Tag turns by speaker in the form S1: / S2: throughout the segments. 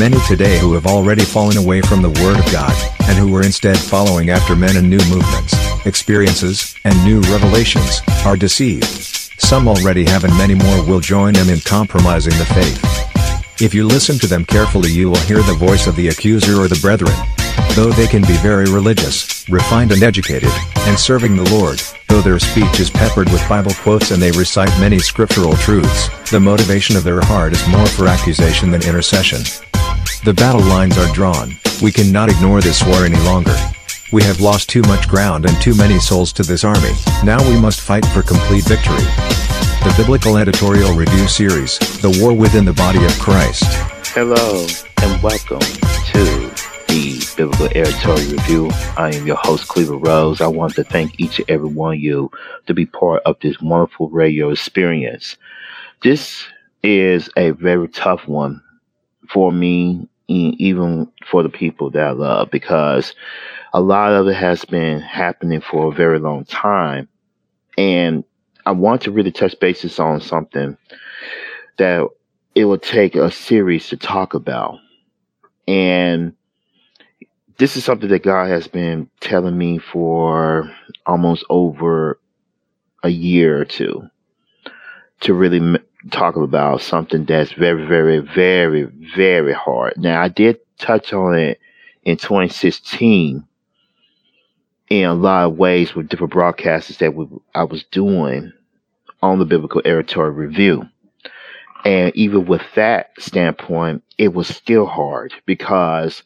S1: many today who have already fallen away from the Word of God, and who are instead following after men and new movements, experiences, and new revelations, are deceived. Some already have and many more will join them in compromising the faith. If you listen to them carefully you will hear the voice of the accuser or the brethren. Though they can be very religious, refined and educated, and serving the Lord, though their speech is peppered with Bible quotes and they recite many scriptural truths, the motivation of their heart is more for accusation than intercession. The battle lines are drawn, we cannot ignore this war any longer. We have lost too much ground and too many souls to this army, now we must fight for complete victory. The Biblical Editorial Review Series, The War Within the Body of Christ.
S2: Hello, and welcome to the Biblical Editorial Review. I am your host, Cleveland Rose. I want to thank each and every one of you to be part of this wonderful radio experience. This is a very tough one for me, even for the people that I love, because a lot of it has been happening for a very long time. And I want to really touch bases on something that it will take a series to talk about. And this is something that God has been telling me for almost over a year or two to really talk about something that's very, very, very, very hard. Now, I did touch on it in 2016 in a lot of ways with different broadcasts that we, I was doing on the Biblical Editorial Review. And even with that standpoint, it was still hard because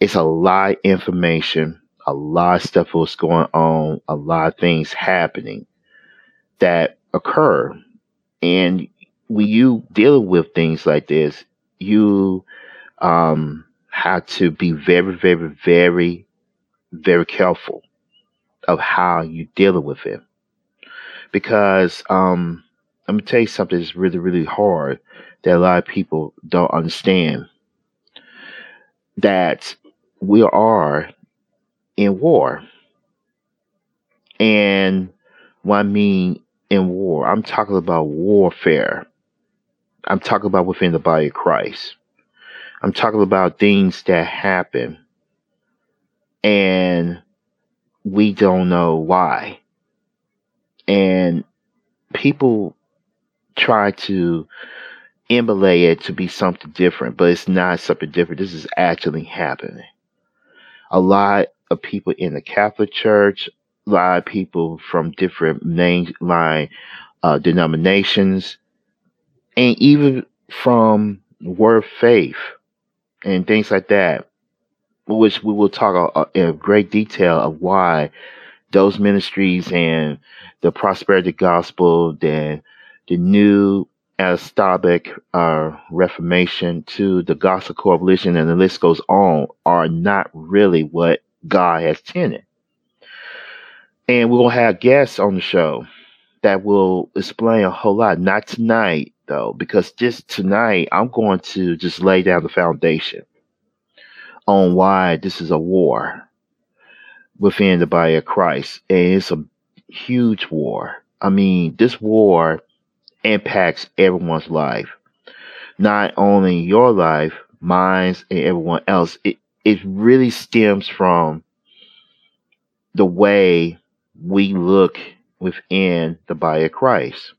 S2: it's a lot of information, a lot of stuff was going on, a lot of things happening that occur. And when you deal with things like this, you um, have to be very, very, very, very careful of how you deal with it. Because um, let me tell you something that's really, really hard that a lot of people don't understand. That we are in war. And what I mean in war, I'm talking about warfare. I'm talking about within the body of Christ. I'm talking about things that happen and we don't know why. And people try to emulate it to be something different, but it's not something different. This is actually happening a lot of people in the Catholic Church, a lot of people from different mainline uh, denominations, and even from Word Faith and things like that, which we will talk uh, in great detail of why those ministries and the prosperity gospel, then the new apostolic uh, reformation to the gospel coalition and the list goes on are not really what god has intended. And we'll have guests on the show that will explain a whole lot not tonight though because just tonight i'm going to just lay down the foundation on why this is a war within the body of christ and it's a huge war i mean this war impacts everyone's life. Not only your life, mine, and everyone else. It it really stems from the way we look within the body of Christ.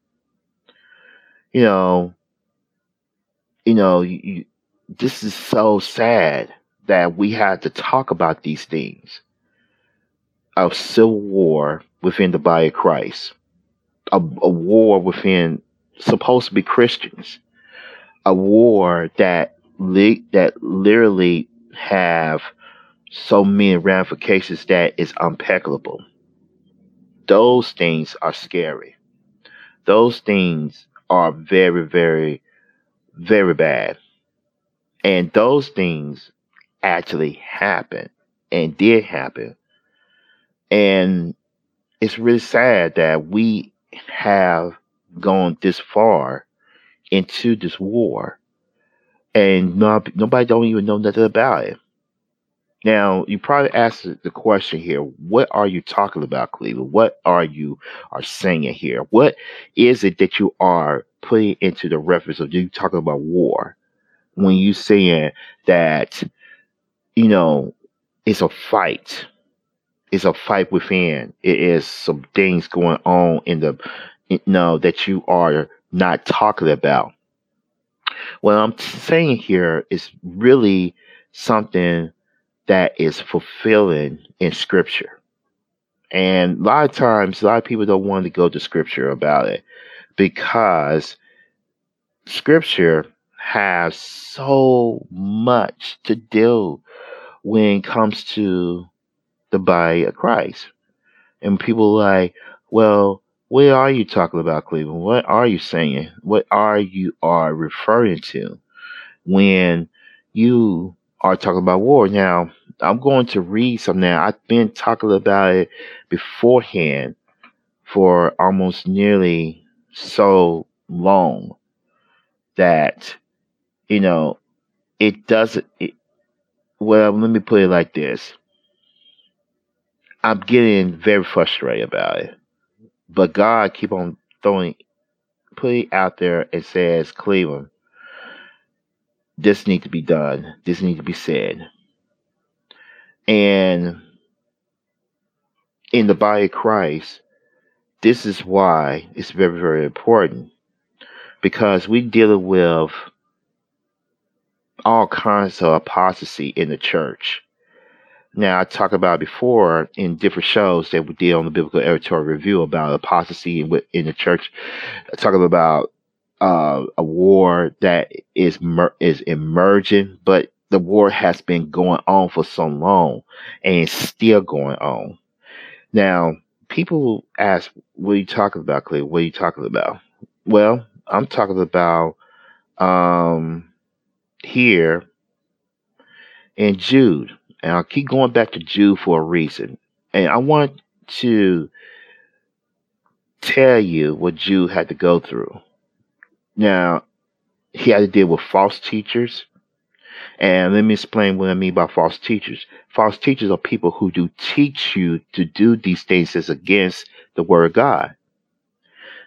S2: You know, you know, you, you, this is so sad that we had to talk about these things of civil war within the body of Christ, a, a war within supposed to be Christians, a war that li- that literally have so many ramifications that is impeccable. Those things are scary. Those things are very, very, very bad. And those things actually happen and did happen. And it's really sad that we have gone this far into this war and not, nobody don't even know nothing about it. Now, you probably ask the question here, what are you talking about, Cleveland? What are you are saying here? What is it that you are putting into the reference of you talking about war? when you saying that you know it's a fight it's a fight within it is some things going on in the you know that you are not talking about what i'm saying here is really something that is fulfilling in scripture and a lot of times a lot of people don't want to go to scripture about it because scripture has so much to do when it comes to the body of Christ. And people like, well, what are you talking about, Cleveland? What are you saying? What are you are referring to when you are talking about war? Now, I'm going to read some now. I've been talking about it beforehand for almost nearly so long that you know it doesn't it, well let me put it like this i'm getting very frustrated about it but god keep on throwing putting out there and says cleveland this need to be done this need to be said and in the body of christ this is why it's very very important because we dealing with all kinds of apostasy in the church. Now, I talked about before in different shows that we did on the Biblical Editorial Review about apostasy in, in the church. Talk about uh, a war that is mer- is emerging, but the war has been going on for so long and it's still going on. Now, people ask, "What are you talking about, Clay? What are you talking about?" Well, I'm talking about um, here in Jude. And I'll keep going back to Jude for a reason. And I want to tell you what Jude had to go through. Now, he had to deal with false teachers. And let me explain what I mean by false teachers. False teachers are people who do teach you to do these things that's against the word of God.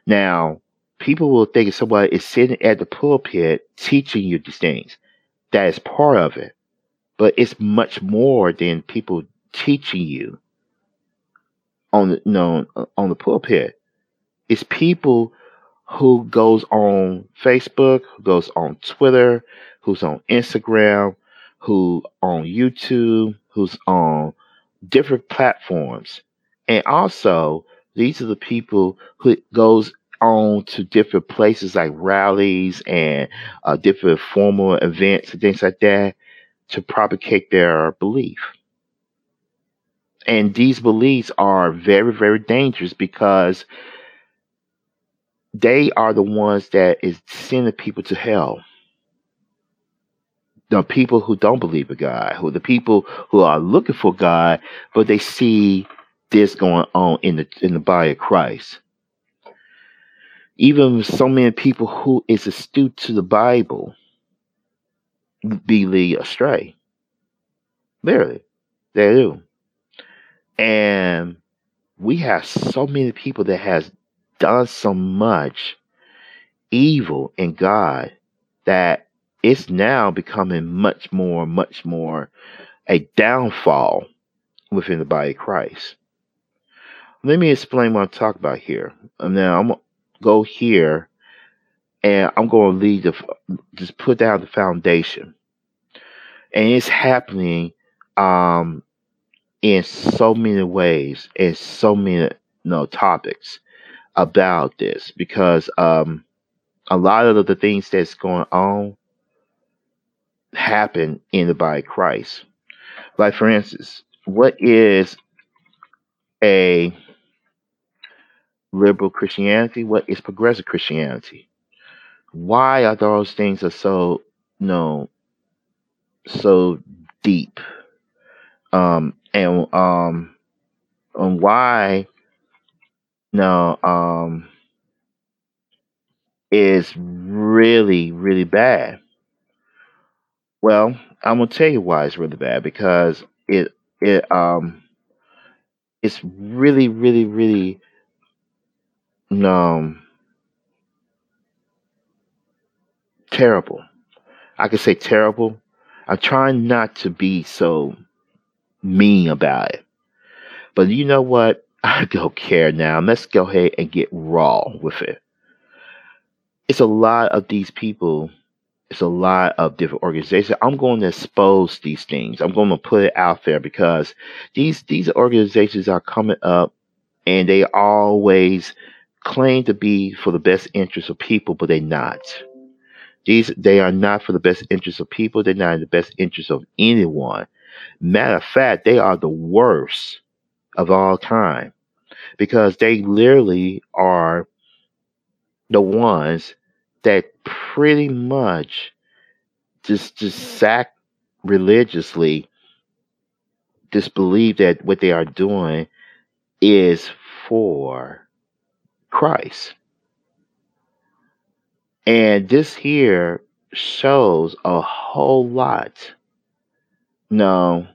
S2: Now, people will think somebody is sitting at the pulpit teaching you these things. That is part of it. But it's much more than people teaching you on the you know, on the pulpit. It's people who goes on Facebook, who goes on Twitter, who's on Instagram, who on YouTube, who's on different platforms. And also, these are the people who goes on to different places like rallies and uh, different formal events and things like that to propagate their belief. And these beliefs are very, very dangerous because they are the ones that is sending people to hell. The people who don't believe in God, who the people who are looking for God, but they see this going on in the in the body of Christ even so many people who is astute to the Bible be led astray. Literally, they do. And we have so many people that has done so much evil in God that it's now becoming much more, much more a downfall within the body of Christ. Let me explain what I'm talking about here. And now, I'm gonna go here and I'm going to lead the just put down the foundation. And it's happening um, in so many ways and so many know, topics about this because um, a lot of the things that's going on happen in the body of Christ. Like for instance, what is a liberal Christianity? What is progressive Christianity? Why are those things are so you know so deep? Um and um and why no um is really, really bad. Well, I'm gonna tell you why it's really bad because it it um it's really, really, really um, terrible I could say terrible. I'm trying not to be so mean about it. But you know what? I don't care now. Let's go ahead and get raw with it. It's a lot of these people. It's a lot of different organizations. I'm going to expose these things. I'm going to put it out there because these these organizations are coming up and they always claim to be for the best interest of people, but they're not. These they are not for the best interest of people. They're not in the best interest of anyone. Matter of fact, they are the worst of all time because they literally are the ones that pretty much just just sack religiously disbelieve that what they are doing is for Christ. And this here shows a whole lot no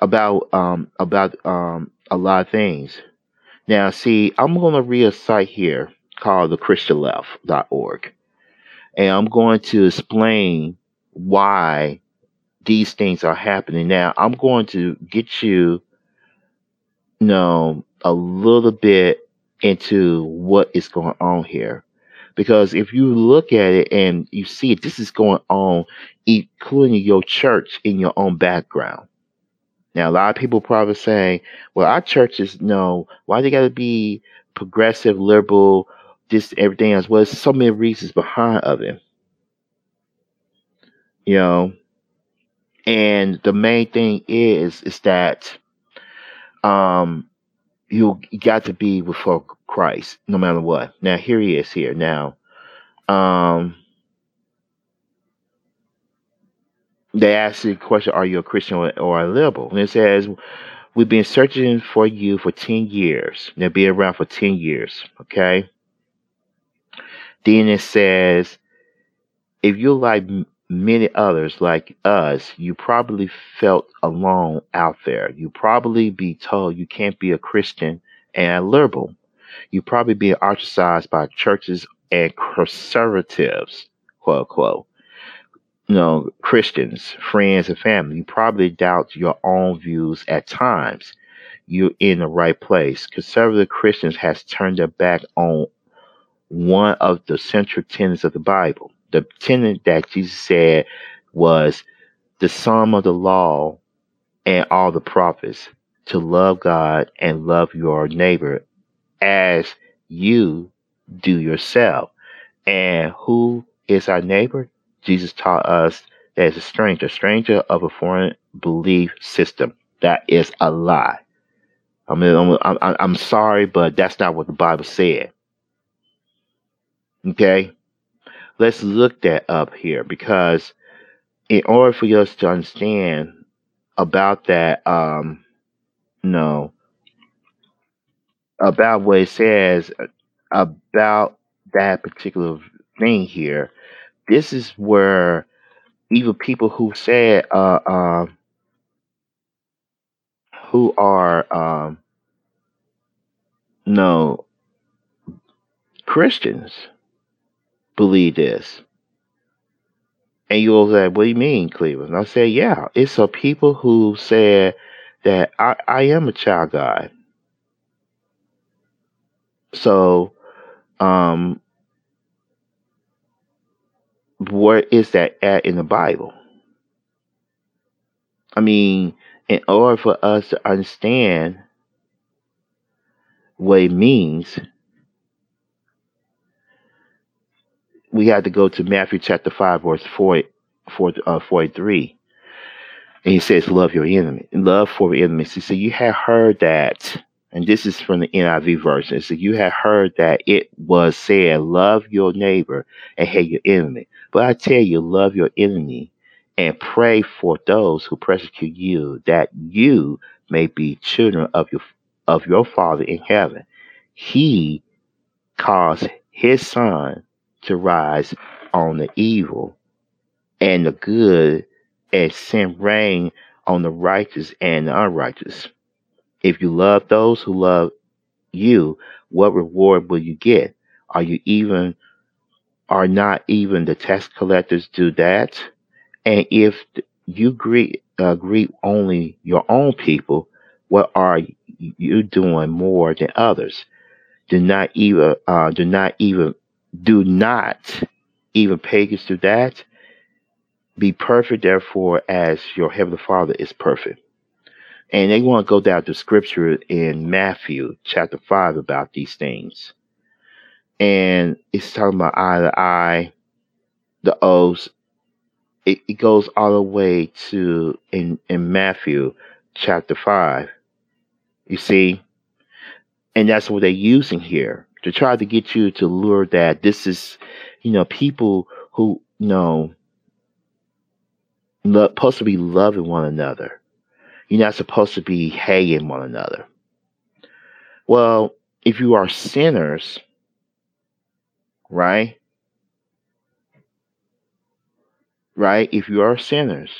S2: about um about um a lot of things. Now see, I'm gonna read a site here called thechristianleft.org. And I'm going to explain why these things are happening. Now I'm going to get you, you know a little bit into what is going on here. Because if you look at it and you see it, this is going on, including your church in your own background. Now, a lot of people probably saying, well, our churches know why they got to be progressive, liberal, this, everything else. Well, there's so many reasons behind of it. You know, and the main thing is, is that um, you got to be before Christ, no matter what. Now here he is here. Now, um, they ask the question, "Are you a Christian or, a liberal?" And it says, "We've been searching for you for ten years. Now, be around for ten years, okay?" Then it says, "If you're like many others like us, you probably felt alone out there. You probably be told you can't be a Christian and liberal. You probably be ostracized by churches and conservatives, quote unquote. You know, Christians, friends, and family. You probably doubt your own views at times. You're in the right place. Conservative Christians has turned their back on one of the central tenets of the Bible the tenet that Jesus said was the sum of the law and all the prophets to love God and love your neighbor as you do yourself. And who is our neighbor? Jesus taught us that is a stranger, stranger of a foreign belief system. That is a lie. I mean, I'm, I'm, I'm sorry, but that's not what the Bible said. Okay? let's look that up here because in order for us to understand about that, um, no, about what it says about that particular thing here, this is where even people who said, uh, uh, who are, um, no, Christians believe this. And you'll say, What do you mean, Cleveland? I say, Yeah, it's a people who said that I, I am a child God. So, um, where is that at in the Bible? I mean, in order for us to understand what it means, we had to go to Matthew chapter 5, verse 4, 4, uh, 43. And he says, Love your enemy. Love for your enemies. So you have heard that, and this is from the NIV version. So you have heard that it was said, Love your neighbor and hate your enemy. But I tell you, love your enemy and pray for those who persecute you, that you may be children of your of your Father in heaven. He caused his son to rise on the evil and the good and send rain on the righteous and the unrighteous. If you love those who love you, what reward will you get? Are you even are not even the tax collectors do that? And if you greet uh, greet only your own people, what are you doing more than others? Do not even uh, do not even do not even pagans do that. Be perfect, therefore, as your heavenly Father is perfect. And they want to go down to scripture in Matthew chapter 5 about these things. And it's talking about eye to eye, the oaths. It, it goes all the way to in, in Matthew chapter 5. You see? And that's what they're using here to try to get you to lure that this is, you know, people who, you know, lo- supposed to be loving one another you're not supposed to be hating one another. Well, if you are sinners, right? Right? If you are sinners,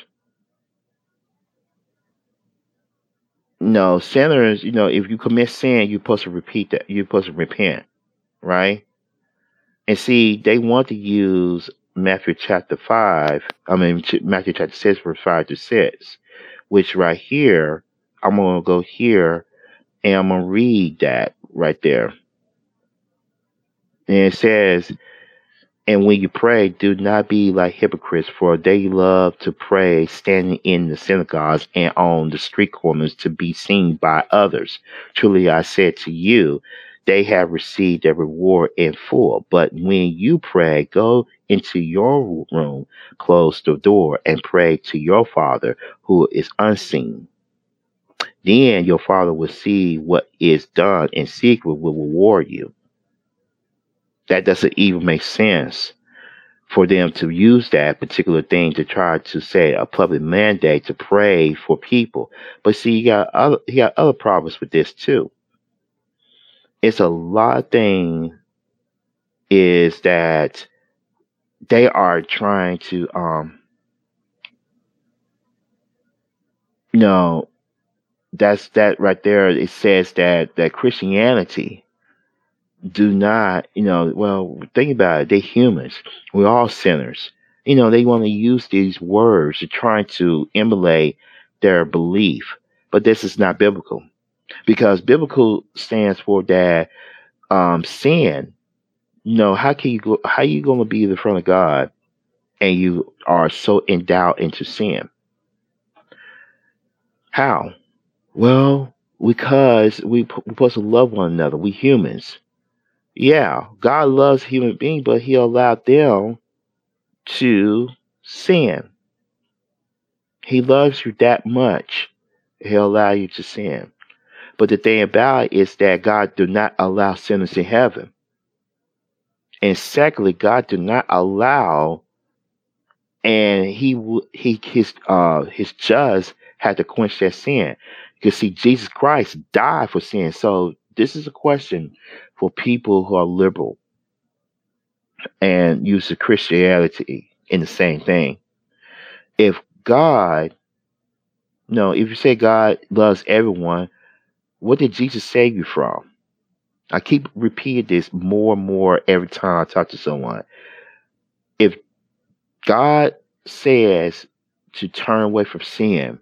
S2: no, sinners, you know, if you commit sin, you're supposed to repeat that. You're supposed to repent, right? And see, they want to use Matthew chapter 5, I mean, Matthew chapter 6, verse 5 to 6 which right here, I'm going to go here and I'm going to read that right there. And it says, and when you pray, do not be like hypocrites, for they love to pray standing in the synagogues and on the street corners to be seen by others. Truly I said to you, they have received their reward in full. But when you pray, go into your room, close the door, and pray to your Father who is unseen. Then your Father will see what is done in secret, will reward you. That doesn't even make sense for them to use that particular thing to try to say a public mandate to pray for people. But see, you got other you got other problems with this too it's a lot of things is that they are trying to um know that's that right there it says that that christianity do not you know well think about it they're humans we're all sinners. You know they want to use these words to try to emulate their belief but this is not biblical because biblical stands for that um, sin. You know, how can you go? How you going to be in front of God and you are so endowed into sin? How? Well, because we, we're supposed to love one another. We humans. Yeah, God loves human beings, but He allowed them to sin. He loves you that much. He'll allow you to sin. But the thing about it is that God do not allow sinners in heaven. And secondly, God do not allow, and he he his uh his judge had to quench that sin. Because see, Jesus Christ died for sin. So this is a question for people who are liberal and use the Christianity in the same thing. If God, no, if you say God loves everyone, what did Jesus save you from? I keep repeating this more and more every time I talk to someone. If God says to turn away from sin,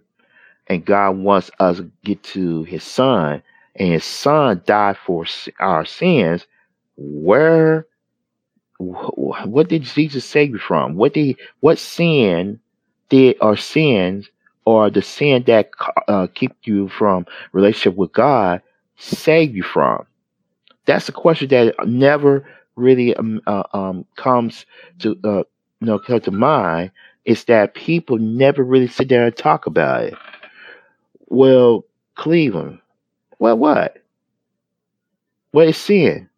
S2: and God wants us to get to His Son, and His Son died for our sins, where, what did Jesus save you from? What did, what sin did or sins or the sin that uh, keep you from relationship with God save you from? That's a question that never really um, uh, um, comes to uh, you know come to mind. Is that people never really sit there and talk about it? Well, Cleveland. Well, what? What is sin?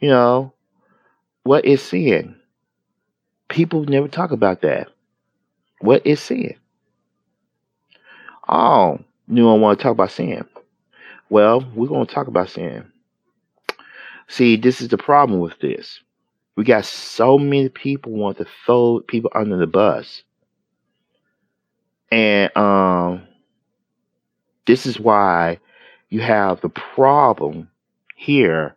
S2: You know, what is sin? People never talk about that. What is sin? Oh, you don't want to talk about sin. Well, we're going to talk about sin. See, this is the problem with this. We got so many people want to throw people under the bus. And um this is why you have the problem here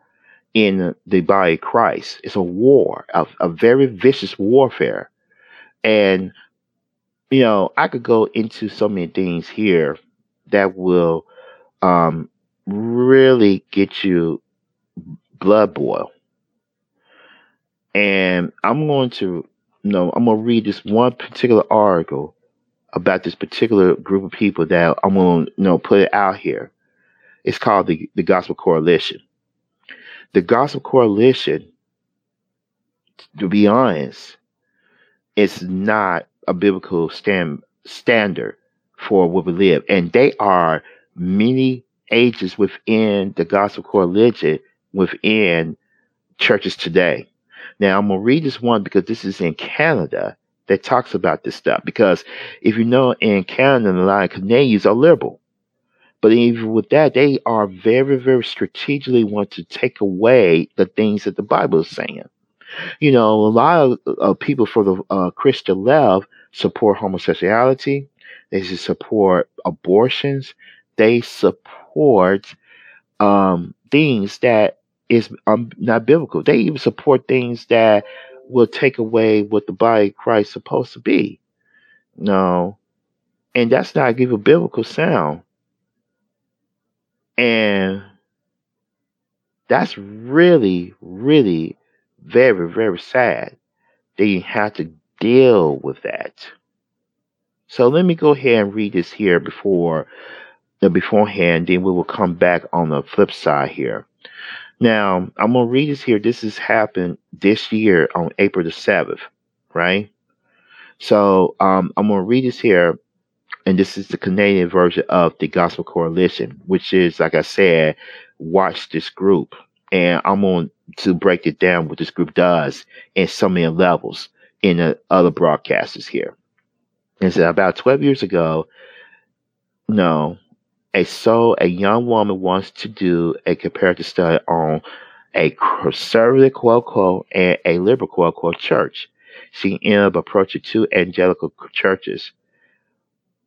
S2: in the body of Christ. It's a war, a, a very vicious warfare. And, you know, I could go into so many things here that will um, really get you blood boil. And I'm going to, you know, I'm going to read this one particular article about this particular group of people that I'm going to, you know, put it out here. It's called the, the Gospel Coalition. The Gospel Coalition, to be honest, is not a biblical stand, standard for what we live. And they are many ages within the Gospel Coalition within churches today. Now, I'm going to read this one because this is in Canada that talks about this stuff. Because if you know, in Canada, a lot of Canadians are liberal. But even with that, they are very, very strategically want to take away the things that the Bible is saying. You know, a lot of people for the uh, Christian left support homosexuality. They support abortions. They support um, things that is um, not biblical. They even support things that will take away what the body of Christ is supposed to be. No. And that's not give a biblical sound. And that's really, really very, very sad that you have to deal with that. So let me go ahead and read this here before the beforehand, then we will come back on the flip side here. Now, I'm to read this here. This has happened this year on April the 7th, right? So um, I'm to read this here, and this is the Canadian version of the Gospel Coalition, which is, like I said, watch this group. And I'm going to break it down what this group does in so many levels in the other broadcasters here. And so about 12 years ago, no, a so a young woman wants to do a comparative study on a conservative quote unquote and a liberal quote unquote church. She ended up approaching two evangelical churches.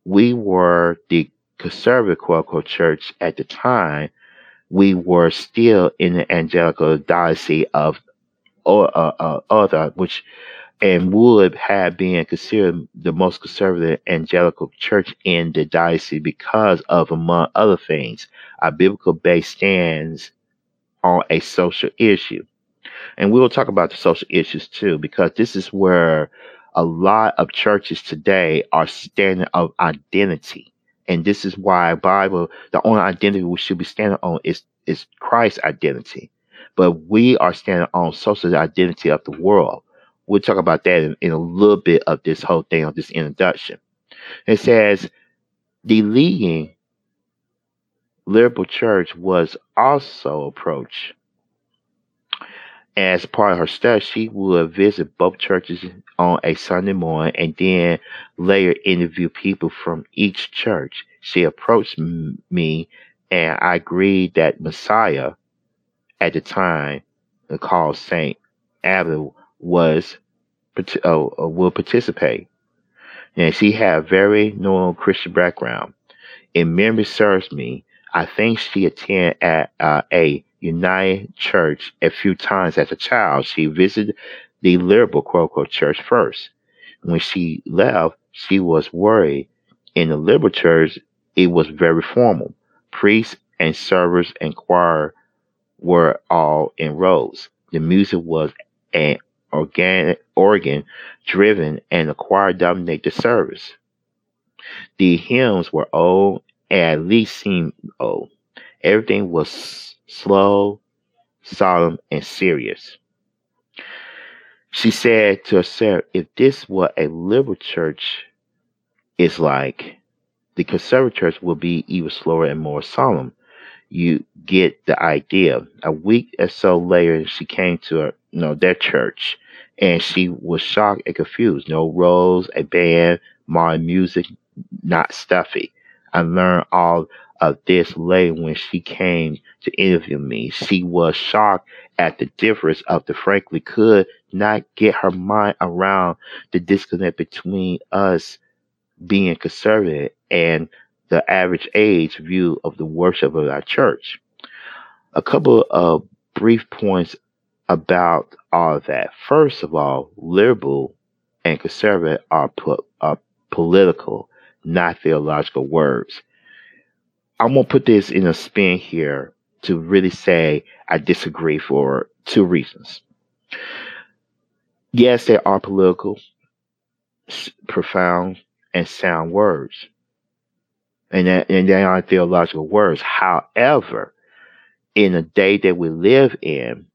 S2: We were the conservative quote unquote church at the time. We were still in the Angelical diocese of or uh, uh, other, which and would have been considered the most conservative Angelical church in the diocese because of, among other things, our biblical base stands on a social issue. And we will talk about the social issues too, because this is where a lot of churches today are standing of identity. And this is why Bible, the only identity we should be standing on is, is Christ's identity. But we are standing on social identity of the world We'll talk about that in, in a little bit of this whole thing of this introduction. It says the leading liberal church was also approached. As part of her study, she would visit both churches on a Sunday morning and then later interview people from each church. She approached me and I agreed that Messiah at the time called Saint Avenue was uh, uh, will participate. And she had a very normal Christian background. In memory serves me, I think she attended at uh, a United Church a few times as a child. She visited the liberal quote unquote church first. When she left, she was worried. In the liberal church, it was very formal. Priests and servers and choir were all in rows. The music was an organic, organ driven and the choir dominate the service. The hymns were old and at least seemed old. Everything was slow, solemn, and serious. She said to herself, if this were a liberal church is like, the conservative church will be even slower and more solemn. You get the idea. A week or so later, she came to her, you know, their church and she was shocked and confused. No roles, a band, modern music, not stuffy. I learned all of this later when she came to interview me. She was shocked at the difference of the frankly could not get her mind around the disconnect between us being conservative and the average age view of the worship of our church. A couple of brief points about all that. First of all, liberal and conservative are, po- are political, not theological words. I'm to put this in a spin here to really say I disagree for two reasons. Yes, there are political, profound, and sound words. And, that, and they are theological words. However, in the day that we live in,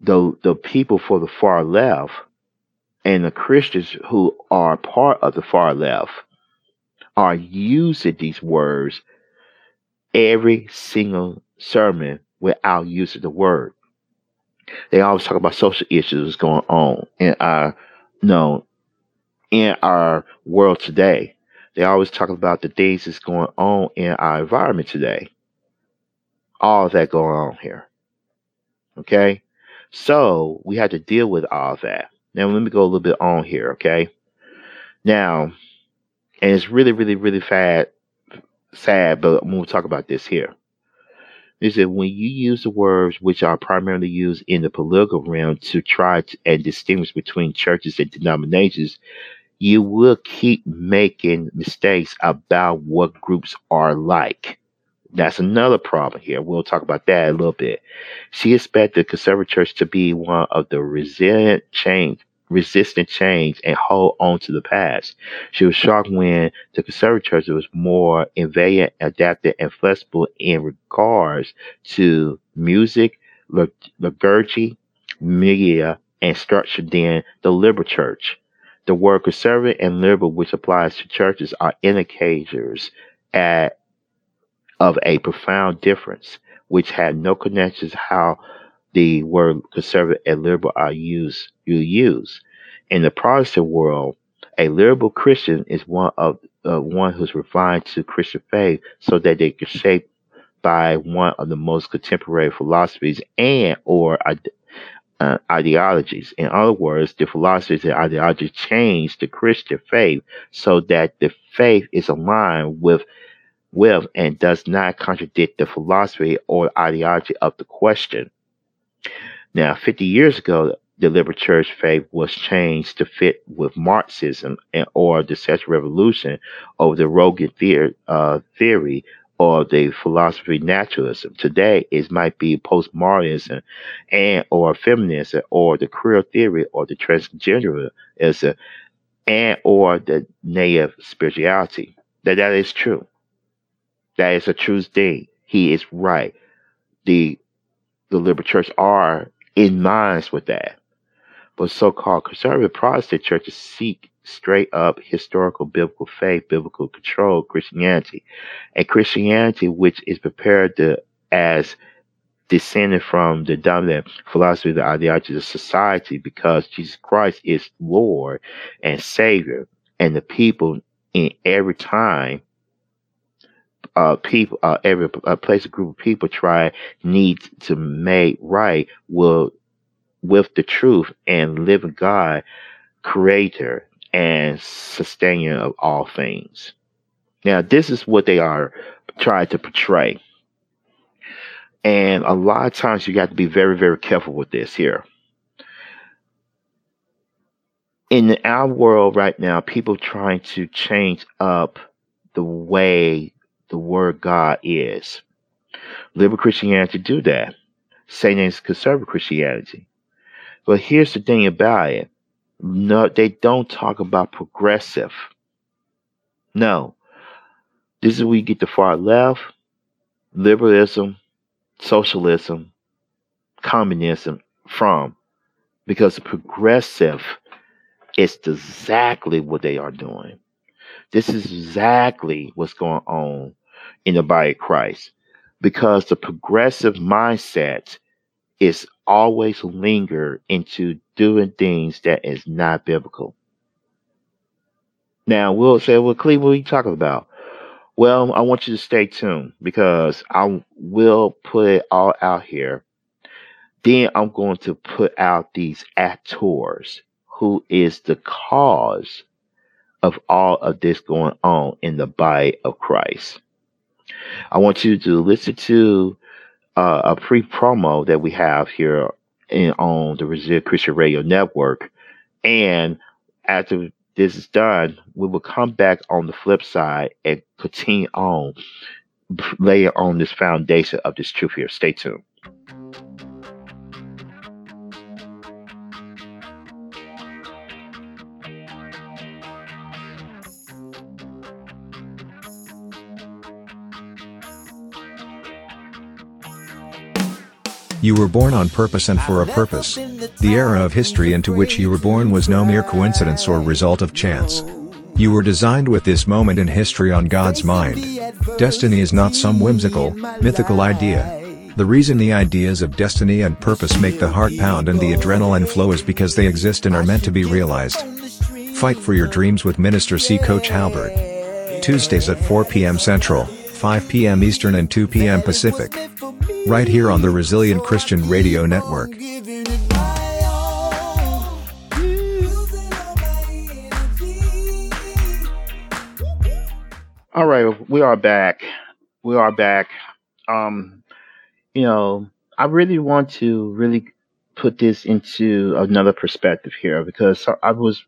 S2: the the people for the far left and the Christians who are part of the far left are using these words every single sermon without using the word. They always talk about social issues going on in our no in our world today. They always talk about the things that's going on in our environment today. All that going on here. Okay? So we had to deal with all that. Now let me go a little bit on here, okay? Now, and it's really, really, really sad, sad, but going to talk about this here. Is that when you use the words which are primarily used in the political realm to try to, and distinguish between churches and denominations, you will keep making mistakes about what groups are like. That's another problem here. We'll talk about that a little bit. She expected the conservative church to be one of the resilient change, resistant change and hold on to the past. She was shocked when the conservative church was more invariant, adapted, and flexible in regards to music, liturgy, media, and structure than the liberal church. The word conservative and liberal, which applies to churches, are indicators at of a profound difference, which had no connection to how the word conservative and liberal are used you use. In the Protestant world, a liberal Christian is one of uh, one who's refined to Christian faith so that they can shape by one of the most contemporary philosophies and or uh, ideologies. In other words, the philosophies and ideologies change the Christian faith so that the faith is aligned with with and does not contradict the philosophy or ideology of the question. Now, 50 years ago, the liberal church faith was changed to fit with Marxism and, or the sexual revolution or the Rogan theory, uh, theory or the philosophy naturalism. Today, it might be postmodernism and or feminism or the queer theory or the transgenderism and or the native spirituality. That that is true. That is a true thing. He is right. The the liberal church are in minds with that. But so-called conservative Protestant churches seek straight up historical biblical faith, biblical control, Christianity. And Christianity which is prepared to as descended from the dominant philosophy, the ideology of society, because Jesus Christ is Lord and Savior, and the people in every time uh, people, uh, every uh, place, a group of people try needs to make right will with the truth and living God, creator and sustainer of all things. Now, this is what they are trying to portray. And a lot of times you got to be very, very careful with this here. In our world right now, people trying to change up the way the word God is. Liberal Christianity do that. Satan is conservative Christianity. But here's the thing about it. No, they don't talk about progressive. No. This is where you get the far left, liberalism, socialism, communism from. Because progressive is exactly what they are doing. This is exactly what's going on in the body of Christ because the progressive mindset is always linger into doing things that is not biblical. Now we'll say, well, Cleve, what are you talking about? Well, I want you to stay tuned because I will put it all out here. Then I'm going to put out these actors who is the cause of all of this going on in the body of Christ. I want you to listen to uh, a free promo that we have here in, on the Resilient Christian Radio Network. And after this is done, we will come back on the flip side and continue on, laying on this foundation of this truth here. Stay tuned.
S1: You were born on purpose and for a purpose. The era of history into which you were born was no mere coincidence or result of chance. You were designed with this moment in history on God's mind. Destiny is not some whimsical, mythical idea. The reason the ideas of destiny and purpose make the heart pound and the adrenaline flow is because they exist and are meant to be realized. Fight for your dreams with Minister C. Coach Halbert. Tuesdays at 4 p.m. Central, 5 p.m. Eastern and 2 p.m. Pacific. Right here on the Resilient Christian Radio Network.
S2: All right, we are back. We are back. Um, you know, I really want to really put this into another perspective here because I was,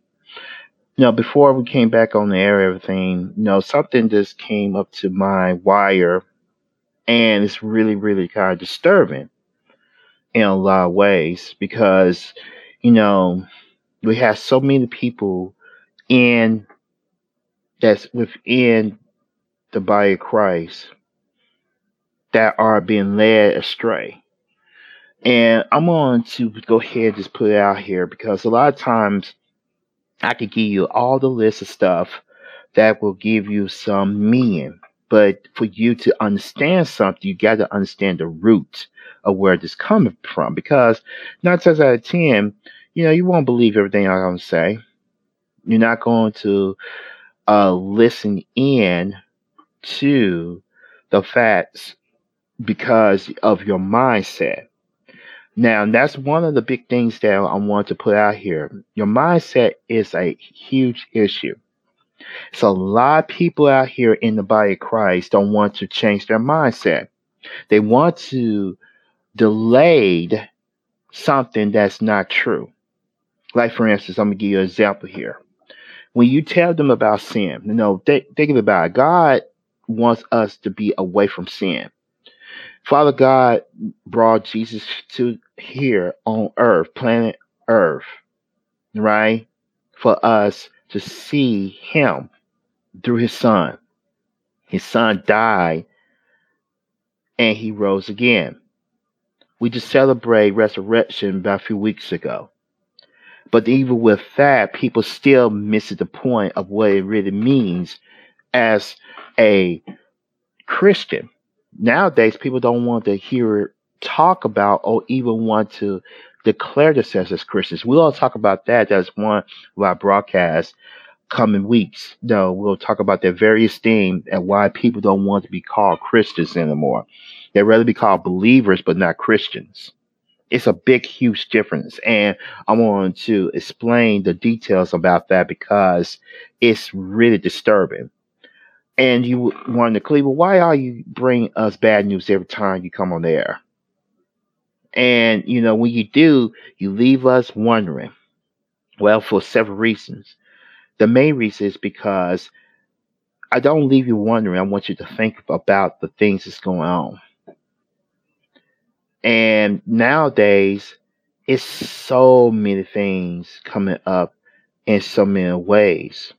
S2: you know, before we came back on the air, everything, you know, something just came up to my wire and it's really really kind of disturbing in a lot of ways because you know we have so many people in that's within the body of Christ that are being led astray. And I'm going to go ahead and just put it out here because a lot of times I could give you all the list of stuff that will give you some meaning but for you to understand something, you got to understand the root of where this coming from. Because nine times out of ten, you know, you won't believe everything I'm going to say. You're not going to uh, listen in to the facts because of your mindset. Now, that's one of the big things that I want to put out here. Your mindset is a huge issue. So a lot of people out here in the body of Christ don't want to change their mindset. They want to delay something that's not true. Like for instance, I'm gonna give you an example here. When you tell them about sin, you know, they think about it. God wants us to be away from sin. Father God brought Jesus to here on earth, planet earth, right? For us to see him through his son. His son died and he rose again. We just celebrated resurrection about a few weeks ago. But even with that, people still miss the point of what it really means as a Christian. Nowadays, people don't want to hear talk about or even want to declare themselves as Christians. We'll all talk about that. That's one of our broadcasts coming weeks. No, we'll talk about that various theme and why people don't want to be called Christians anymore. They'd rather be called believers, but not Christians. It's a big, huge difference. And I want to explain the details about that because it's really disturbing. And you want to clear, why are you bringing us bad news every time you come on the air? And, you know, when you do, you leave us wondering. Well, for several reasons. The main reason is because I don't leave you wondering. I want you to think about the things that's going on. And nowadays, it's so many things coming up in so many ways.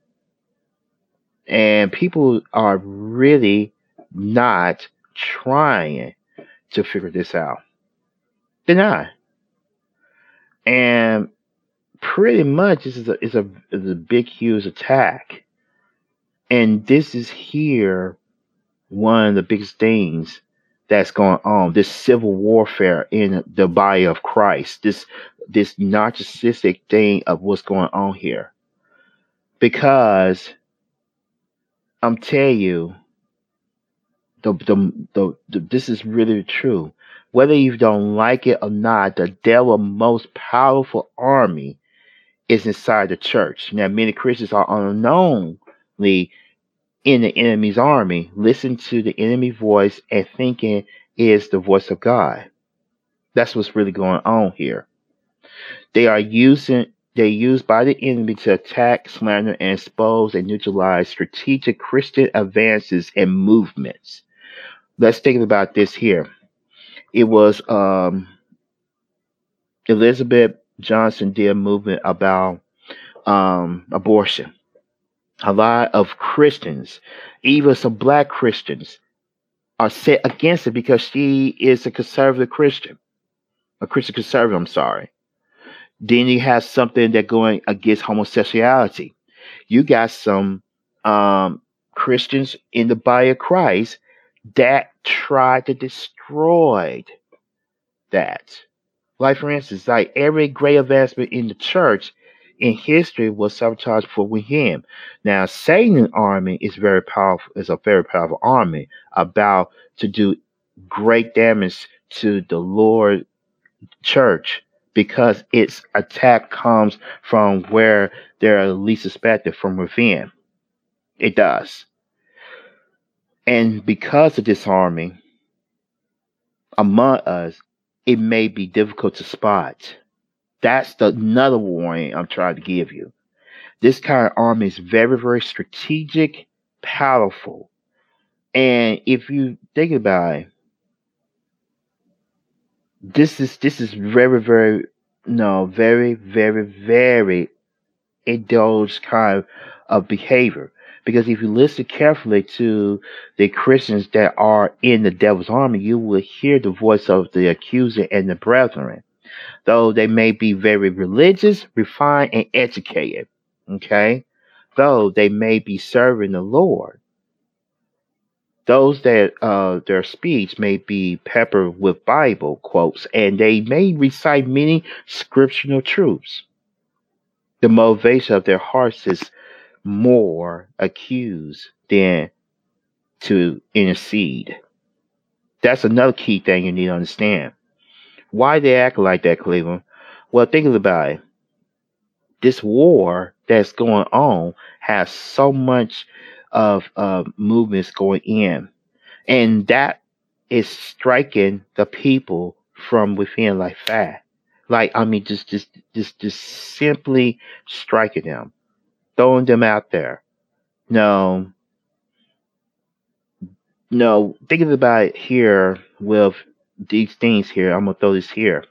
S2: And people are really not trying to figure this out. They're. And pretty much this is a is a is a big huge attack. And this is here one of the biggest things that's going on. This civil warfare in the body of Christ. This this narcissistic thing of what's going on here. Because I'm telling you, the, the, the, the, this is really true. Whether you don't like it or not, the devil's most powerful army is inside the church. Now, many Christians are unknowingly in the enemy's army, listen to the enemy voice and thinking is the voice of God. That's what's really going on here. They are using they used by the enemy to attack, slander, and expose and neutralize strategic Christian advances and movements. Let's think about this here. It was um, Elizabeth Johnson did a movement about um, abortion. A lot of Christians, even some black Christians, are set against it because she is a conservative Christian, a Christian conservative. I'm sorry. Then you have something that going against homosexuality. You got some um, Christians in the body of Christ that tried to destroy that. Like for instance, like every great advancement in the church in history was sabotaged for him. Now, Satan's army is very powerful, is a very powerful army about to do great damage to the Lord church because its attack comes from where they're least expected from within. It does. And because of this army among us, it may be difficult to spot. That's the another warning I'm trying to give you. This kind of army is very, very strategic, powerful. And if you think about it, this is this is very, very no, very, very, very indulged kind of behavior. Because if you listen carefully to the Christians that are in the devil's army, you will hear the voice of the accuser and the brethren though they may be very religious, refined, and educated. Okay? Though they may be serving the Lord. Those that uh, their speech may be peppered with Bible quotes, and they may recite many scriptural truths. The motivation of their hearts is more accused than to intercede. That's another key thing you need to understand. Why they act like that, Cleveland? Well, think about it. This war that's going on has so much of uh, movements going in, and that is striking the people from within like that. Like I mean, just just just just simply striking them, throwing them out there. No, no. Thinking about it here with these things here. I'm gonna throw this here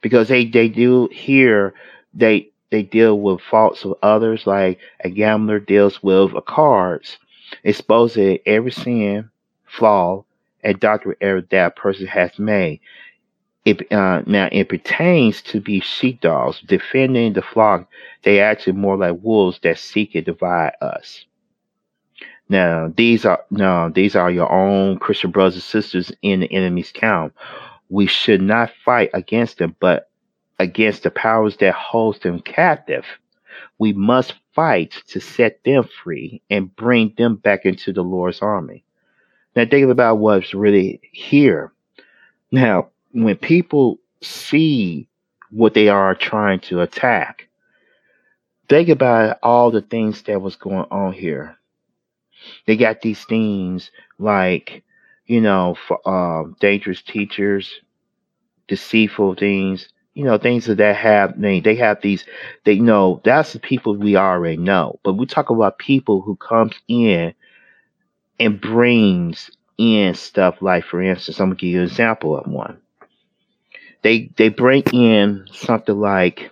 S2: because they they do here they they deal with faults of others like a gambler deals with a cards, exposing every sin, flaw, and doctrine error that person has made. It, uh, now it pertains to be sheepdogs defending the flock. They actually more like wolves that seek and divide us. Now, these are now these are your own Christian brothers and sisters in the enemy's camp. We should not fight against them, but against the powers that hold them captive. We must fight to set them free and bring them back into the Lord's army. Now, think about what's really here. Now, when people see what they are trying to attack, think about all the things that was going on here they got these things like, you know, for, um, dangerous teachers, deceitful things, you know, things that that have they they have these they know that's the people we already know. But we talk about people who comes in and brings in stuff like for instance, I'm gonna give you an example of one. They they bring in something like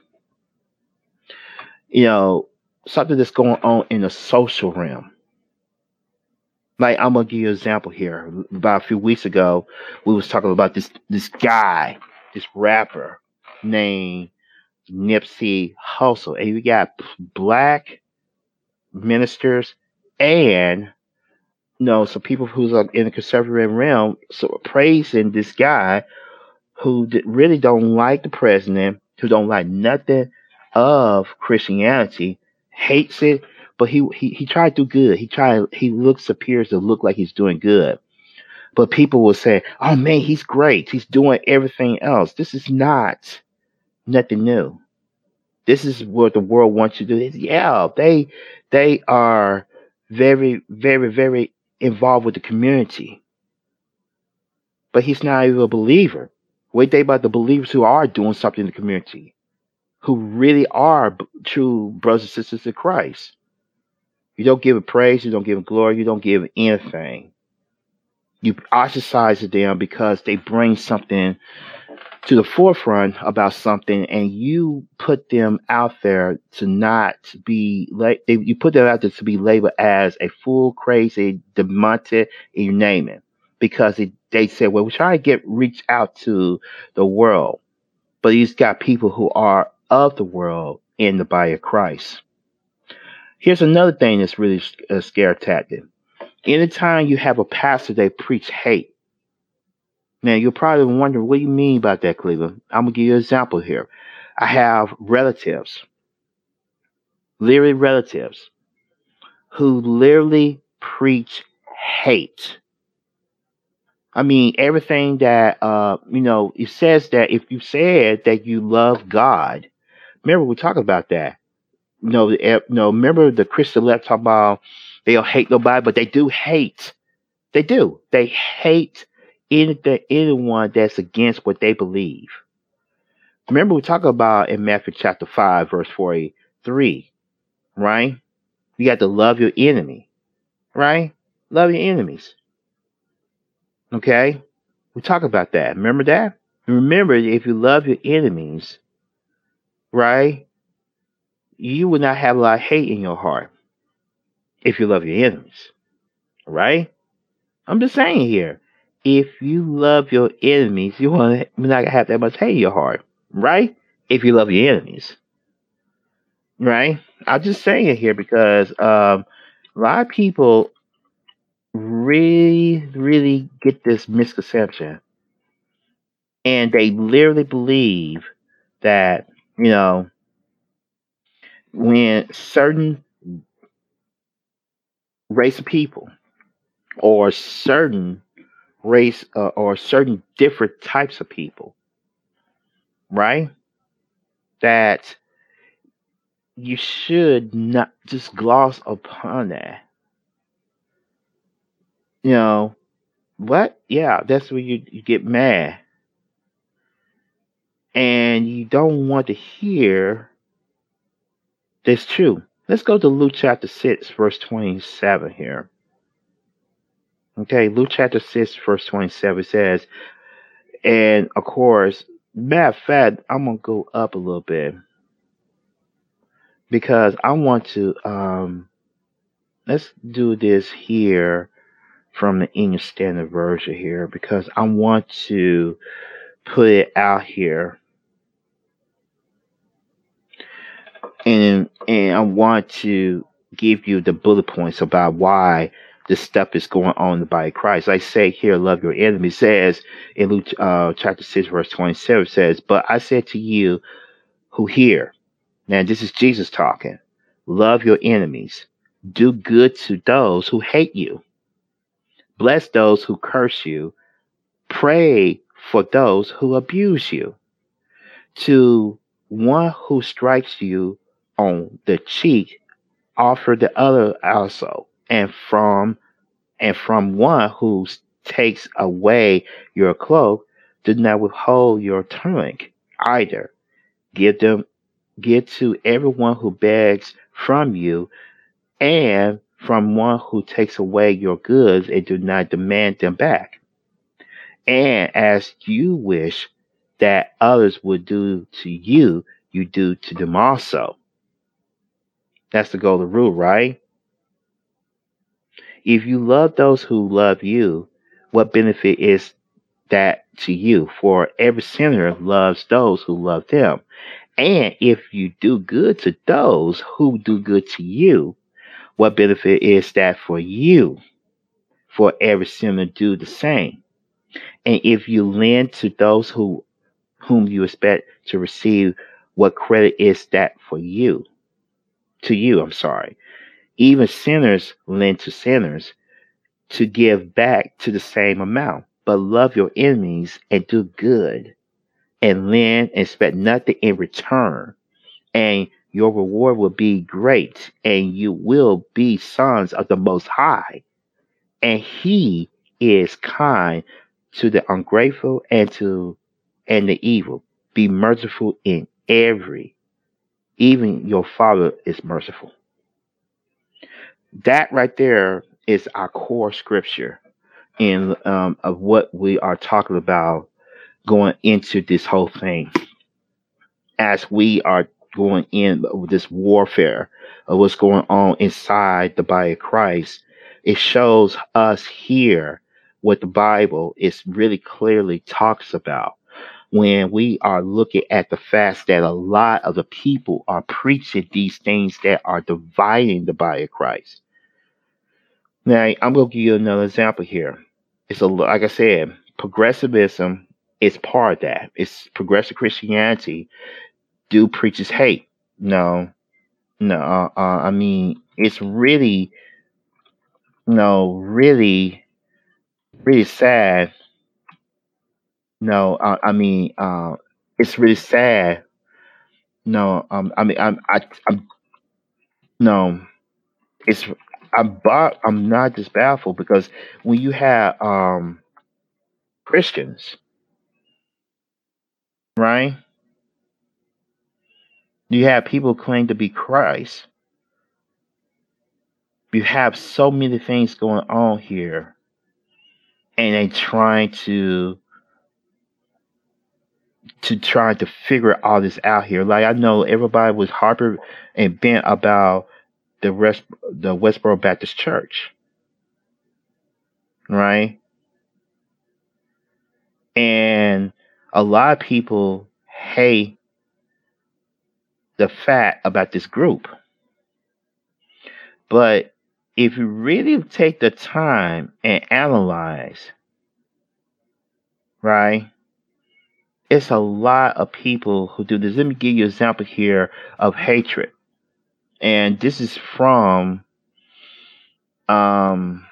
S2: you know, something that's going on in the social realm like I'm gonna give you an example here. About a few weeks ago, we was talking about this this guy, this rapper named Nipsey Hussle, and we got black ministers and you know some people who's in the conservative realm so praising this guy who really don't like the president, who don't like nothing of Christianity, hates it, but he he he tried to do good. He tried he looks appears to look like he's doing good. But people will say, "Oh man, he's great. He's doing everything else." This is not nothing new. This is what the world wants you to do. Yeah, they they are very very very involved with the community. but he's not even a believer. What you about the believers who are doing something in the community, who really are b- true brothers and sisters in Christ? You don't give him praise, you don't give him glory, you don't give anything. You ostracize them because they bring something to the forefront about something and you put them out there to not be like you put them out there to be labeled as a fool crazy demented you name it because it, they said well we're trying to get reach out to the world but he's got people who are of the world in the body of christ here's another thing that's really a uh, scare tactic anytime you have a pastor that preach hate now you're probably wondering what do you mean by that, Cleveland? I'm gonna give you an example here. I have relatives, literally relatives, who literally preach hate. I mean, everything that uh, you know, it says that if you said that you love God, remember we talked about that. You know, eh, know, remember the Christian left talk about they don't hate nobody, but they do hate. They do. They hate anything, anyone that's against what they believe. Remember, we talk about in Matthew chapter 5, verse 43, right? You got to love your enemy, right? Love your enemies. Okay? We talk about that. Remember that? Remember, if you love your enemies, right, you will not have a lot of hate in your heart if you love your enemies, right? I'm just saying here if you love your enemies, you to not have that much hate in your heart, right? If you love your enemies, right? I'm just saying it here because um, a lot of people really, really get this misconception, and they literally believe that you know when certain race of people or certain race uh, or certain different types of people, right? That you should not just gloss upon that. You know, what? Yeah, that's where you, you get mad. And you don't want to hear this true. Let's go to Luke chapter 6, verse 27 here. Okay, Luke chapter 6, verse 27 says, and of course, matter of fact, I'm gonna go up a little bit because I want to um let's do this here from the English Standard Version here because I want to put it out here and and I want to give you the bullet points about why this stuff is going on of Christ. I say here, love your enemy. says in Luke uh, chapter 6, verse 27, says, But I said to you who hear, now this is Jesus talking, love your enemies, do good to those who hate you, bless those who curse you, pray for those who abuse you. To one who strikes you on the cheek, offer the other also and from and from one who takes away your cloak, do not withhold your tunic either. Give them give to everyone who begs from you, and from one who takes away your goods and do not demand them back. And as you wish that others would do to you, you do to them also. That's the golden rule, right? If you love those who love you, what benefit is that to you? For every sinner loves those who love them. And if you do good to those who do good to you, what benefit is that for you? For every sinner do the same. And if you lend to those who whom you expect to receive, what credit is that for you? To you, I'm sorry. Even sinners lend to sinners to give back to the same amount. But love your enemies and do good and lend and expect nothing in return. And your reward will be great, and you will be sons of the Most High. And He is kind to the ungrateful and to and the evil. Be merciful in every, even your father is merciful. That right there is our core scripture in um, of what we are talking about going into this whole thing. As we are going in with this warfare of what's going on inside the body of Christ, it shows us here what the Bible is really clearly talks about when we are looking at the fact that a lot of the people are preaching these things that are dividing the body of Christ. Now, I'm going to give you another example here. It's a like I said, progressivism is part of that. It's progressive Christianity. Do preaches hate? No, no. Uh, uh, I mean, it's really, no, really, really sad no, uh, I mean, uh, it's really sad. No, um, I mean, I'm, I, I'm, no, it's, I'm, I'm not just baffled because when you have um Christians, right? You have people claim to be Christ. You have so many things going on here, and they trying to to try to figure all this out here. Like I know everybody was harper and bent about the rest the Westboro Baptist Church. Right? And a lot of people hate the fact about this group. But if you really take the time and analyze, right? it's a lot of people who do this. Let me give you an example here of hatred. And this is from um,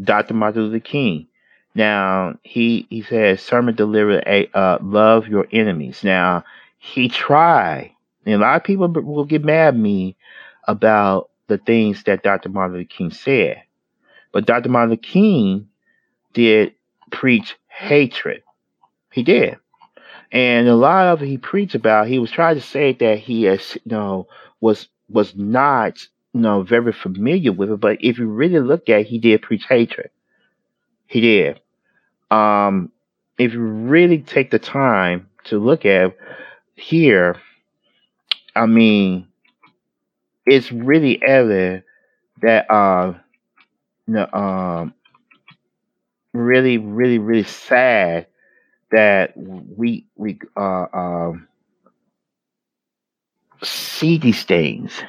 S2: Dr. Martin Luther King. Now, he, he says, sermon delivered a uh, love your enemies. Now, he tried, and a lot of people will get mad at me about the things that Dr. Martin Luther King said. But Dr. Martin Luther King did preach hatred. He did. And a lot of it he preached about, he was trying to say that he has, you know, was was not, you know, very familiar with it. But if you really look at it, he did preach hatred. He did. Um, if you really take the time to look at here, I mean, it's really evident that uh, know, um, really, really, really sad that we we uh, um, see these things,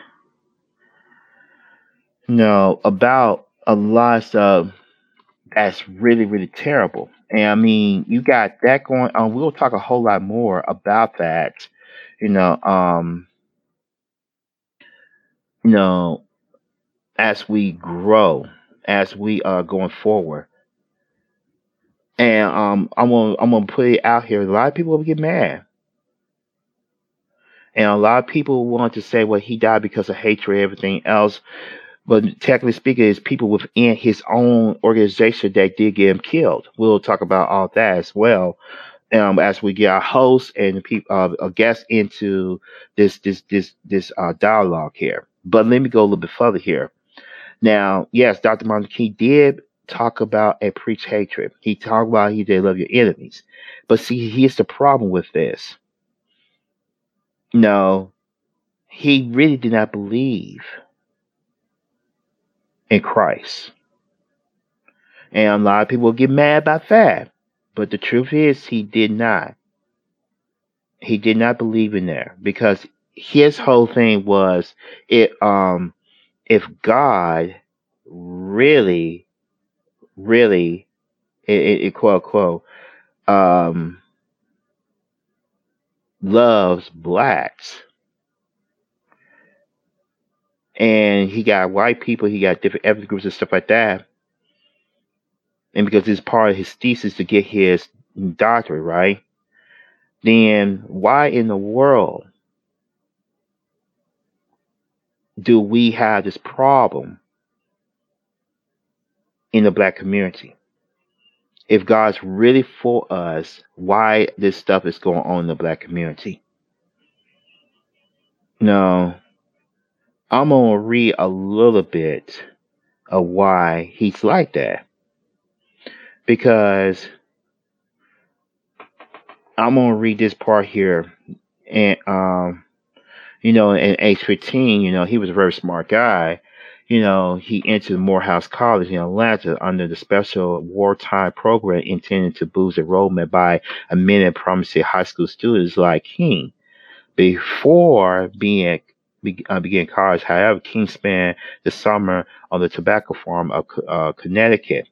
S2: you know, about a lot of stuff that's really really terrible. And I mean, you got that going on. We'll talk a whole lot more about that, you know. Um, you know, as we grow, as we are going forward. And um, I'm gonna I'm gonna put it out here. A lot of people will get mad, and a lot of people want to say, "Well, he died because of hatred, everything else." But technically speaking, it's people within his own organization that did get him killed. We'll talk about all that as well, um, as we get our hosts and people, uh, a guest into this this this this uh, dialogue here. But let me go a little bit further here. Now, yes, Dr. Martin King did talk about and preach hatred. He talked about he did love your enemies. But see, here's the problem with this. No, he really did not believe in Christ. And a lot of people get mad about that. But the truth is, he did not. He did not believe in there because his whole thing was it um if God really really, it, it, it quote unquote, um, loves blacks. And he got white people, he got different ethnic groups and stuff like that. And because it's part of his thesis to get his doctorate, right? Then why in the world do we have this problem in the black community. if God's really for us, why this stuff is going on in the black community. Now, I'm to read a little bit of why he's like that. Because I'm to read this part here. And, um, you know, in age 15, you know, he was a very smart guy you know, he entered Morehouse College in Atlanta under the special wartime program intended to boost enrollment by amending promising high school students like King. Before being be, uh, began college, however, King spent the summer on the tobacco farm of uh, Connecticut.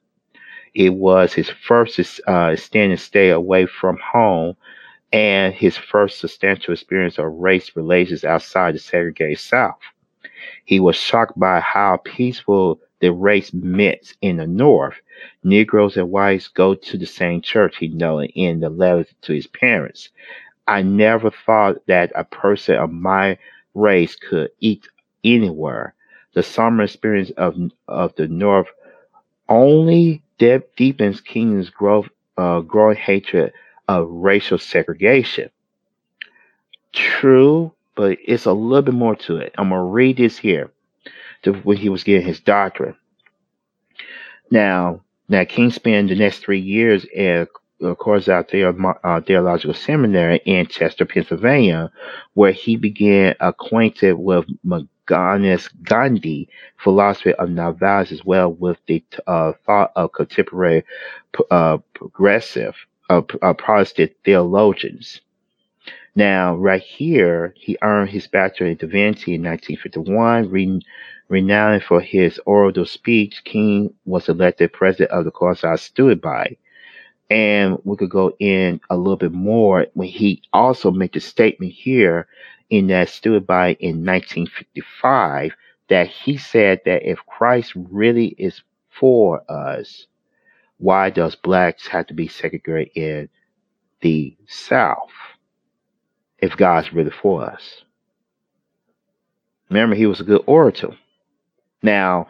S2: It was his first uh, stay away from home and his first substantial experience of race relations outside the segregated South. He was shocked by how peaceful the race met in the North. Negroes and whites go to the same church, he noted in the letter to his parents. I never thought that a person of my race could eat anywhere. The summer experience of, of the North only deepens King's growth, uh, growing hatred of racial segregation. True, but it's a little bit more to it. I'm gonna read this here to when he was getting his doctorate. Now, now King spent the next three years at of course out there uh, theological seminary in Chester, Pennsylvania, where he began acquainted with Mahatma Gandhi philosophy of nonviolence as well with the uh, thought of contemporary uh, progressive uh, Protestant theologians. Now, right here, he earned his Bachelor in Divinity in 1951. Re- renowned for his oral speech, King was elected president of the course I stood by. And we could go in a little bit more when he also made the statement here in that stood by in 1955 that he said that if Christ really is for us, why does blacks have to be segregated in the South? if God's really for us. Remember, he was a good orator. Now,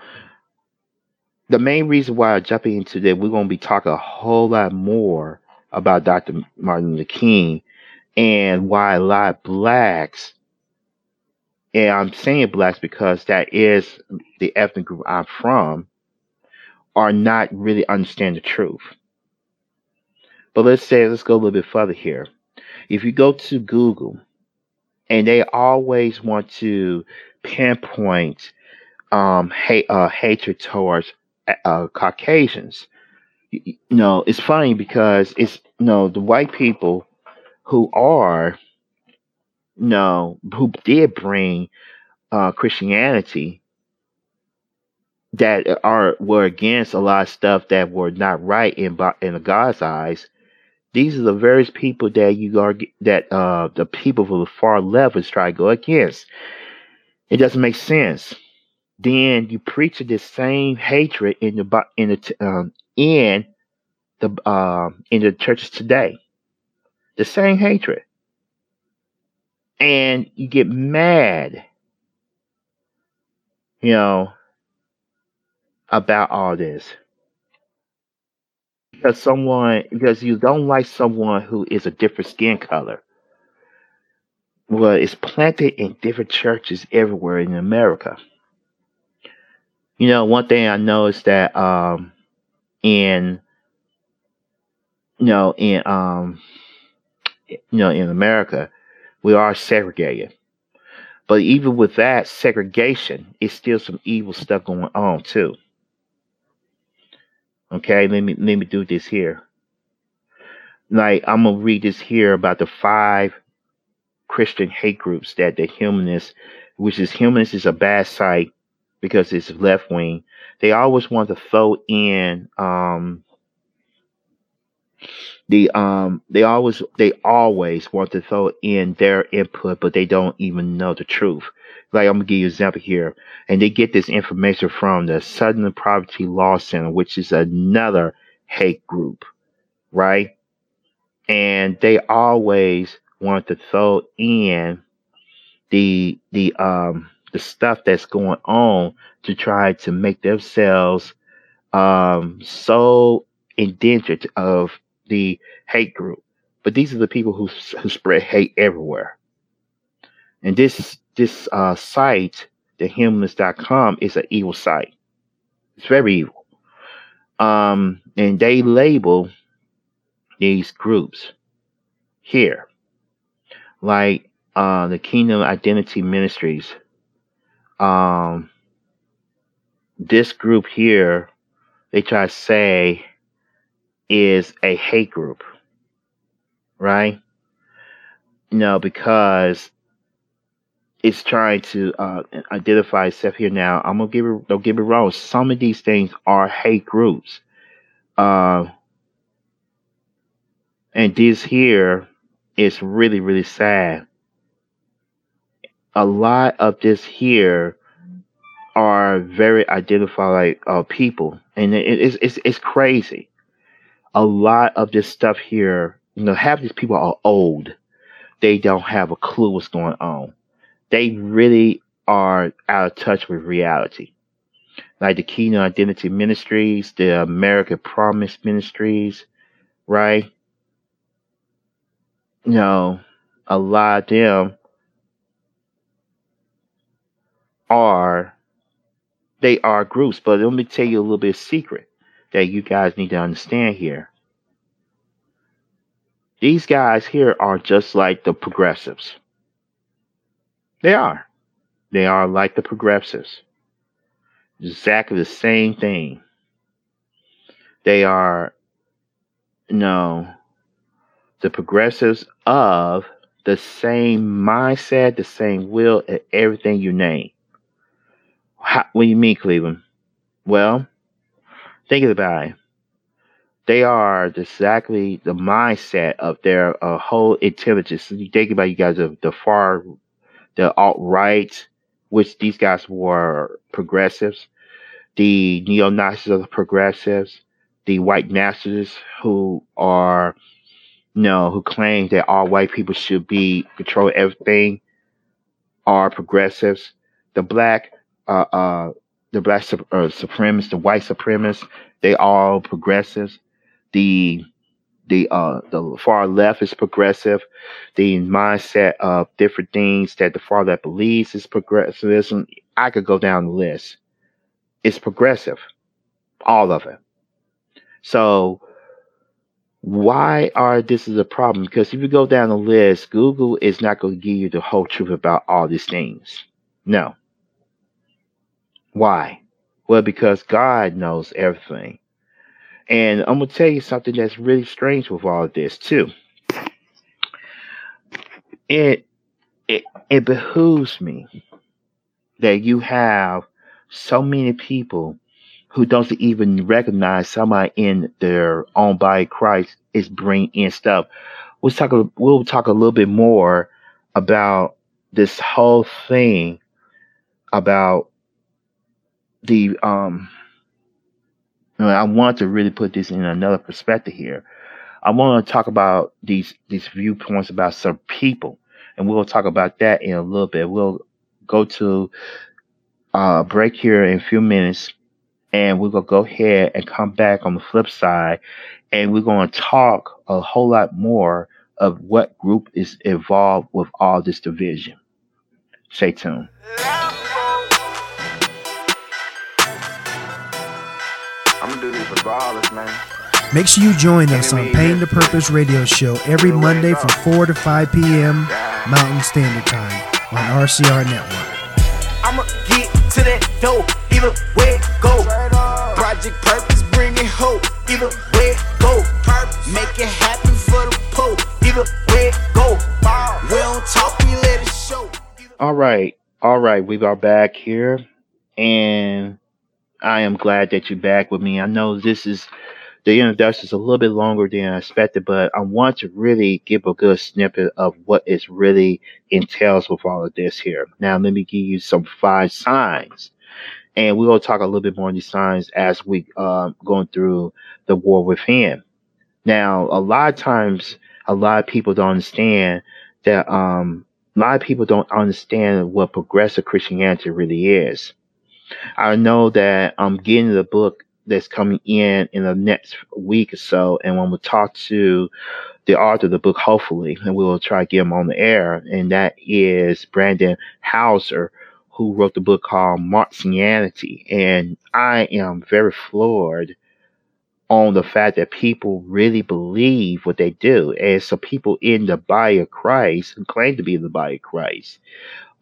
S2: the main reason why I'm jumping into that, we're going to be talking a whole lot more about Dr. Martin Luther King and why a lot of blacks, and I'm saying blacks because that is the ethnic group I'm from, are not really understand the truth. But let's say, let's go a little bit further here. If you go to Google, and they always want to pinpoint um, hate, uh, hatred towards uh, Caucasians. You, know, it's funny because it's you know the white people who are you know who did bring uh, Christianity that are were against a lot of stuff that were not right in in God's eyes these are the various people that you are that uh, the people from the far left is trying to go against. It doesn't make sense. Then you preach this same hatred in the in the um, in the in the churches today. The same hatred, and you get mad, you know, about all this because someone because you don't like someone who is a different skin color. Well, it's planted in different churches everywhere in America. You know, one thing I know is that um in you know in um you know in America we are segregated. But even with that segregation, it's still some evil stuff going on too. Okay, let me let me do this here. Like I'm gonna read this here about the five Christian hate groups that the humanists, which is humanists is a bad site because it's left wing. They always want to throw in um the um they always they always want to throw in their input, but they don't even know the truth. Like I'm gonna give you an example here, and they get this information from the Southern Poverty Law Center, which is another hate group, right? And they always want to throw in the the um the stuff that's going on to try to make themselves um so indentured of the hate group. But these are the people who who spread hate everywhere. And this this uh, site, thehumanist.com, is an evil site. It's very evil. Um, and they label these groups here, like uh, the Kingdom Identity Ministries. Um, this group here, they try to say, is a hate group, right? No, because it's trying to uh, identify itself here now. I'm gonna give it. Don't get me wrong. Some of these things are hate groups, uh, and this here is really really sad. A lot of this here are very identified uh, people, and it, it's it's it's crazy. A lot of this stuff here, you know, half these people are old. They don't have a clue what's going on they really are out of touch with reality. Like the Kingdom Identity Ministries, the American Promise Ministries, right? You know, a lot of them are they are groups, but let me tell you a little bit secret that you guys need to understand here. These guys here are just like the progressives. They are. They are like the progressives. Exactly the same thing. They are, no, the progressives of the same mindset, the same will, and everything you name. How, what do you mean, Cleveland? Well, think about it. They are exactly the mindset of their uh, whole intelligence. So you think about you guys of the far the alt right, which these guys were progressives, the neo Nazis are the progressives, the white nationalists who are, you know, who claim that all white people should be control everything are progressives. The black, uh, uh, the black uh, supremacists, the white supremacists, they all progressives. The the uh the far left is progressive. The mindset of different things that the far left believes is progressivism i could go down the list. It's progressive all of it. So why are this is a problem? Because if you go down the list google is not going to give you the whole truth about all these things. No why well because god knows everything and I'm gonna tell you something that's really strange with all of this too. It it it behooves me that you have so many people who don't even recognize somebody in their own body Christ is bringing in stuff. We'll talk. We'll talk a little bit more about this whole thing about the um I want to really put this in another perspective here. I want to talk about these these viewpoints about some people, and we'll talk about that in a little bit. We'll go to uh, break here in a few minutes, and we're gonna go ahead and come back on the flip side, and we're gonna talk a whole lot more of what group is involved with all this division. Stay tuned.
S3: Regardless, man. Make sure you join us on Pain to Purpose Radio Show every Monday from 4 to 5 p.m. Mountain Standard Time on RCR Network. I'ma get to that dough, either way it go. Project Purpose bringing hope, either way it go. Make it happen for the po, either way it go. We don't talk, we let it show.
S2: All right, all right, we are back here, and I am glad that you're back with me. I know this is the introduction is a little bit longer than I expected, but I want to really give a good snippet of what is really entails with all of this here. Now, let me give you some five signs, and we will talk a little bit more on these signs as we uh, going through the war within. Now, a lot of times, a lot of people don't understand that. Um, a lot of people don't understand what progressive Christianity really is. I know that I'm getting the book that's coming in in the next week or so, and when we talk to the author of the book, hopefully, and we will try to get him on the air, and that is Brannon Howse, who wrote the book called Marxianity. And I am very floored on the fact that people really believe what they do. And so people in the body of Christ who claim to be in the body of Christ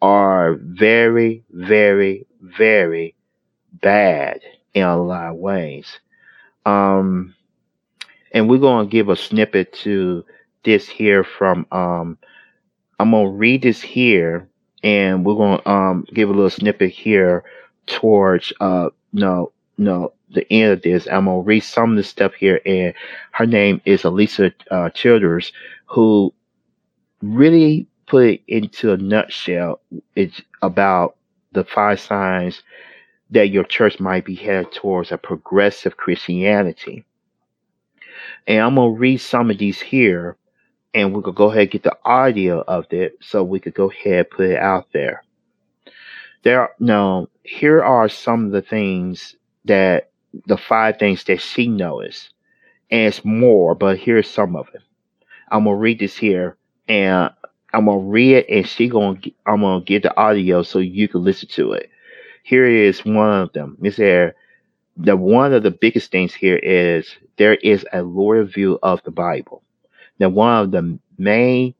S2: are very, very, very bad in a lot of ways. Um, and we're going to give a snippet to this here from, um, I'm going to read this here and we're going to um, give a little snippet here towards, uh, no, no, the end of this. I'm gonna read some of the stuff here, and her name is Alisa uh, Childers, who really put it into a nutshell. It's about the five signs that your church might be headed towards a progressive Christianity. And I'm gonna read some of these here, and we could go ahead and get the audio of it, so we could go ahead and put it out there. There, are, now here are some of the things that the five things that she knows. And it's more, but here's some of it. I'm gonna read this here and I'm gonna read it and she gonna I'm gonna get the audio so you can listen to it. Here is one of them. It's there the one of the biggest things here is there is a lower view of the Bible. Now one of the main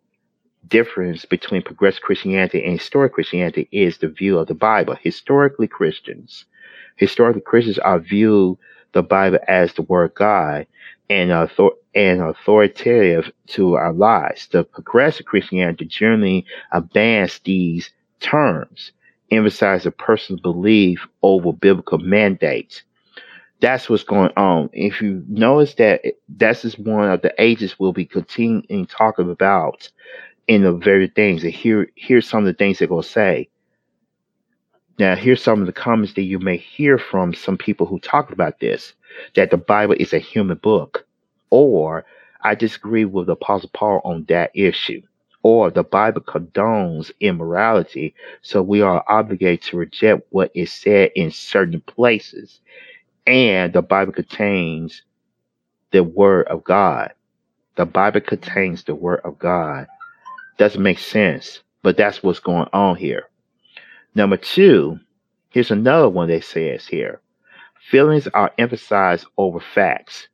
S2: difference between progressive Christianity and historic Christianity is the view of the Bible. Historically Christians historically Christians are view the Bible as the Word God and, author- and authoritative to our lives. The progressive Christianity generally abandons these terms, emphasize a person's belief over biblical mandates. That's what's going on. If you notice that that's just one of the ages we'll be continuing talking about in the very things. And here, here's some of the things they're going to say. Now, here's some of the comments that you may hear from some people who talk about this that the Bible is a human book, or I disagree with the Apostle Paul on that issue, or the Bible condones immorality, so we are obligated to reject what is said in certain places, and the Bible contains the Word of God. The Bible contains the Word of God. Doesn't make sense, but that's what's going on here. Number two, here's another one that says here feelings are emphasized over facts.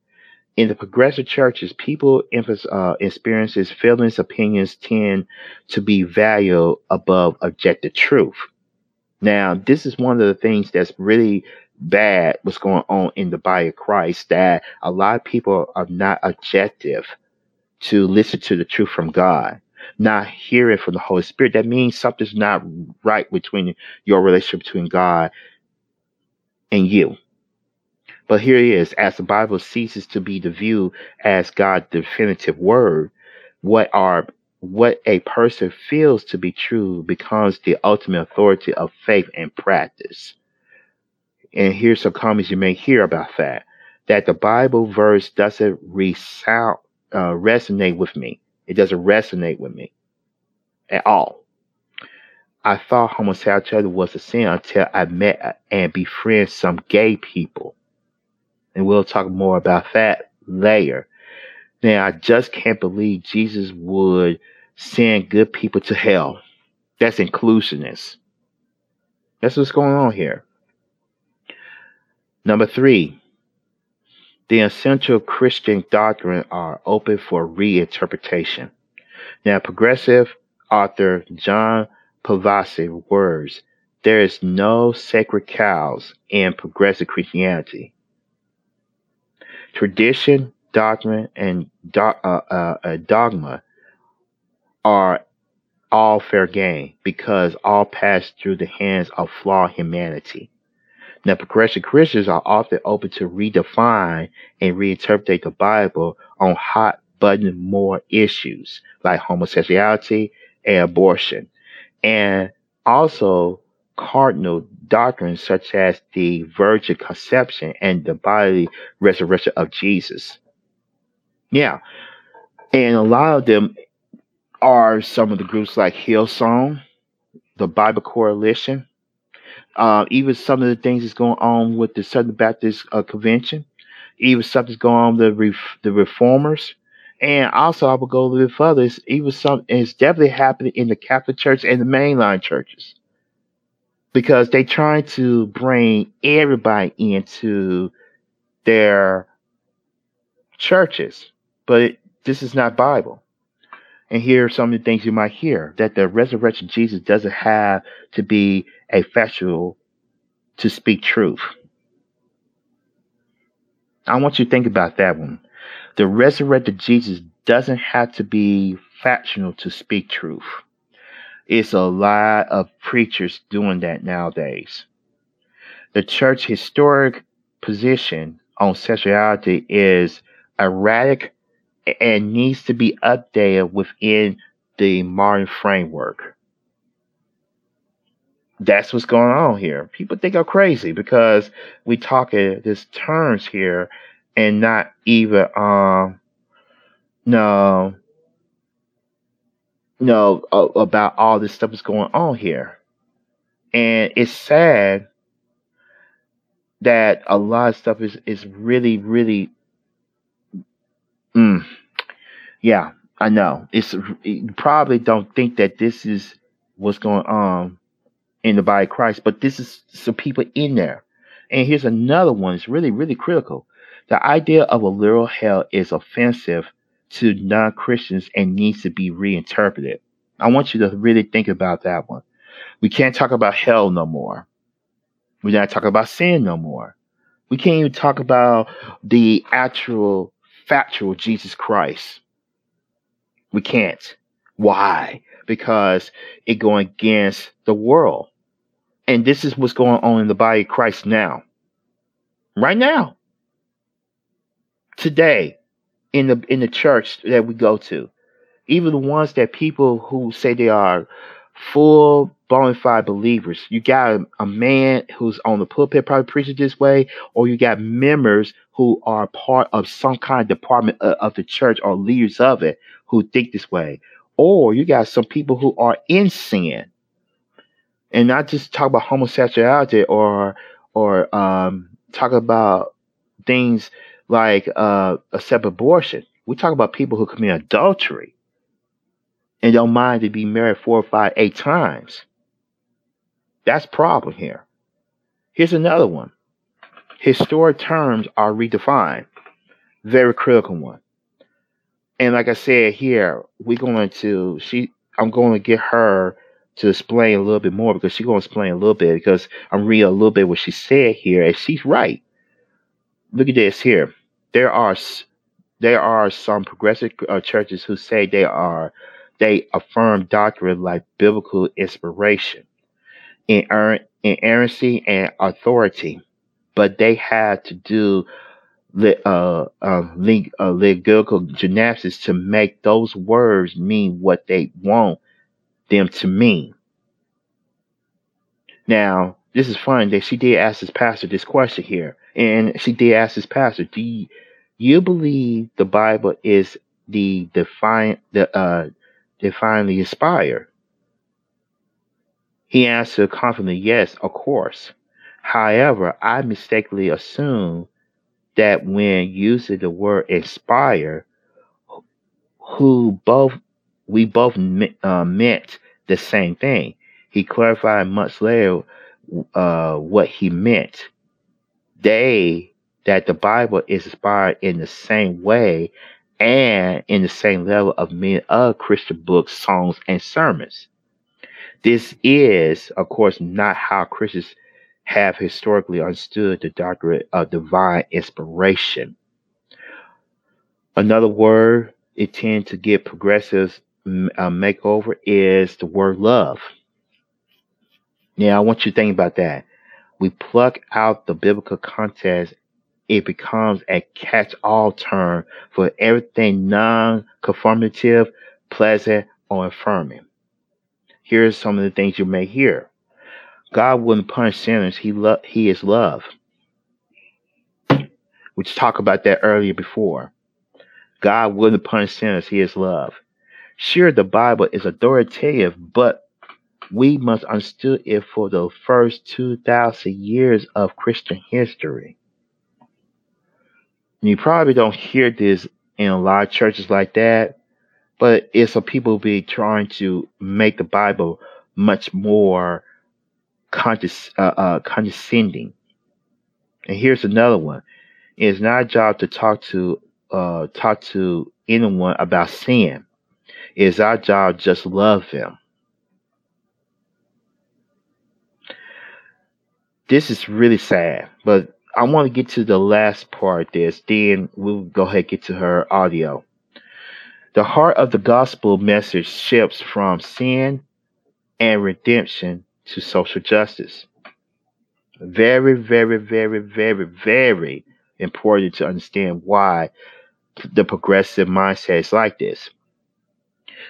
S2: In the progressive churches, people uh, experiences feelings, opinions tend to be valued above objective truth. Now, this is one of the things that's really bad what's going on in the body of Christ that a lot of people are not objective to listen to the truth from God not hearing from the Holy Spirit, that means something's not right between your relationship between God and you. But here it is, as the Bible ceases to be the view as God's definitive word, what are what a person feels to be true becomes the ultimate authority of faith and practice. And here's some comments you may hear about that. That the Bible verse doesn't resound, uh, resonate with me. It doesn't resonate with me at all. I thought homosexuality was a sin until I met and befriended some gay people. And we'll talk more about that later. Now, I just can't believe Jesus would send good people to hell. That's inclusiveness. That's what's going on here. Number three, the essential Christian doctrine are open for reinterpretation. Now, progressive author John Pavase words, there is no sacred cows in progressive Christianity. Tradition, doctrine, and do- uh, uh, uh, dogma are all fair game because all pass through the hands of flawed humanity. Now, progressive Christians are often open to redefine and reinterpret the Bible on hot button more issues like homosexuality and abortion, and also cardinal doctrines such as the virgin conception and the bodily resurrection of Jesus. Yeah, and a lot of them are some of the groups like Hillsong, the Bible Coalition, Uh, even some of the things that's going on with the Southern Baptist uh, Convention, even something's going on with the ref- the reformers, and also I would go a little bit further. It's even some it's definitely happening in the Catholic Church and the mainline churches because they're trying to bring everybody into their churches, but it, this is not Bible. And here are some of the things you might hear that the resurrection Jesus doesn't have to be a factual to speak truth. I want you to think about that one. The resurrected Jesus doesn't have to be factual to speak truth. It's a lot of preachers doing that nowadays. The church historic position on sexuality is erratic and needs to be updated within the modern framework. That's what's going on here. People think I'm crazy because we talk in this terms here and not even um no no about all this stuff that's going on here. And it's sad that a lot of stuff is is really really mm, yeah i know it's probably don't think that this is what's going on in the body of christ but this is some people in there and here's another one it's really really critical the idea of a literal hell is offensive to non-christians and needs to be reinterpreted i want you to really think about that one we can't talk about hell no more we're not talking about sin no more. We can't even talk about the actual factual Jesus Christ. We can't. Why? Because it going against the world. And this is what's going on in the body of Christ now. Right now. Today in the in the church that we go to. Even the ones that people who say they are full bona fide believers. You got a, man who's on the pulpit probably preaching this way, or you got members who are part of some kind of department of, of the church or leaders of it who think this way. Or you got some people who are in sin. And not just talk about homosexuality or or um, talk about things like uh, accept abortion. We talk about people who commit adultery and don't mind to be married four or five, eight times. That's problem here. Here's another one. Historic terms are redefined. Very critical one. And like I said here, we're going to she I'm going to get her to explain a little bit more because she's going to explain a little bit because I'm reading a little bit what she said here and she's right. Look at this here. There are there are some progressive uh, churches who say they are they affirm doctrine like biblical inspiration, in inerrancy, and authority, but they had to do uh, uh, legal gymnastics to make those words mean what they want them to mean. Now, this is fun that she did ask this pastor this question here, and she did ask this pastor, "Do you, you believe the Bible is the define the uh, divinely inspired? He answered confidently, Yes, of course. However, I mistakenly assumed that when using the word inspire, who both we both uh, meant the same thing. He clarified much later uh, what he meant. They that the Bible is inspired in the same way and in the same level of many other Christian books, songs, and sermons. This is, of course, not how Christians have historically understood the doctrine of divine inspiration. Another word it tends to get progressives uh, makeover is the word love. Now, I want you to think about that. We pluck out the biblical context it becomes a catch all term for everything non conformative, pleasant, or affirming. Here's some of the things you may hear God wouldn't punish sinners, He, lo- he is love. We just talked about that earlier before. God wouldn't punish sinners, He is love. Sure, the Bible is authoritative, but we must understand it for the first 2,000 years of Christian history. You probably don't hear this in a lot of churches like that, but it's a people be trying to make the Bible much more uh, uh, condescending. And here's another one: It's not a job to talk to uh, talk to anyone about sin. It's our job just love them. This is really sad, but I want to get to the last part this. Then we'll go ahead and get to her audio. The heart of the gospel message shifts from sin and redemption to social justice. Very, very, very, very, very important to understand why the progressive mindset is like this.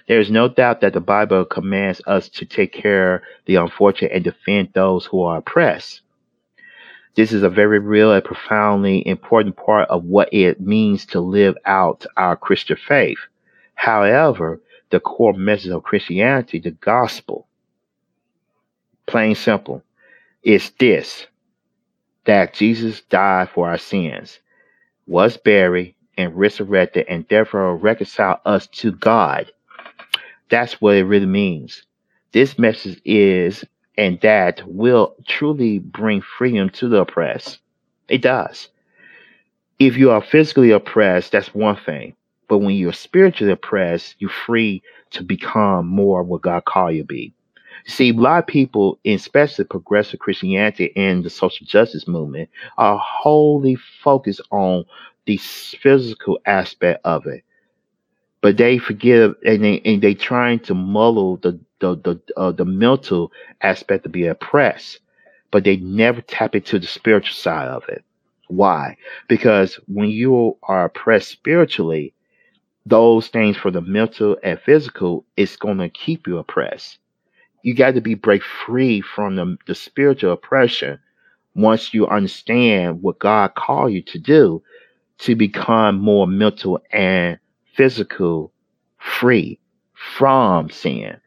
S2: There is no doubt that the Bible commands us to take care of the unfortunate and defend those who are oppressed. This is a very real and profoundly important part of what it means to live out our Christian faith. However, the core message of Christianity, the gospel, plain simple, is this that Jesus died for our sins, was buried, and resurrected, and therefore reconciled us to God. That's what it really means. This message is and that will truly bring freedom to the oppressed. It does. If you are physically oppressed, that's one thing. But when you're spiritually oppressed, you're free to become more what God called you to be. See, a lot of people, especially progressive Christianity and the social justice movement, are wholly focused on the physical aspect of it. But they forget and they and they trying to muddle the the the uh, the mental aspect to be oppressed, but they never tap into the spiritual side of it. Why? Because when you are oppressed spiritually, those things for the mental and physical is going to keep you oppressed. You got to be break free from the, the spiritual oppression once you understand what God called you to do to become more mental and physical free from sin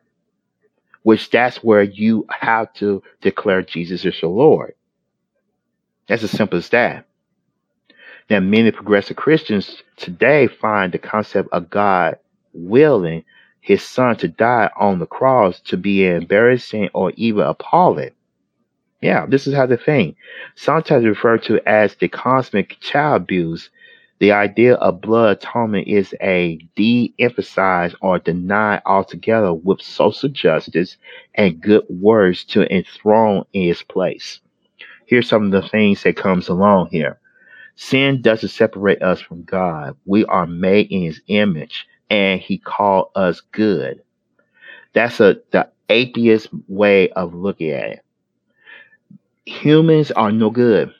S2: which that's where you have to declare Jesus as your Lord. That's as simple as that. Now, many progressive Christians today find the concept of God willing his son to die on the cross to be embarrassing or even appalling. Yeah, this is how they think. Sometimes referred to as the cosmic child abuse the idea of blood atonement is a de emphasize or deny altogether with social justice and good words to enthrone in its place. Here's some of the things that comes along here. Sin doesn't separate us from God. We are made in his image and he called us good. That's a the atheist way of looking at it. Humans are no good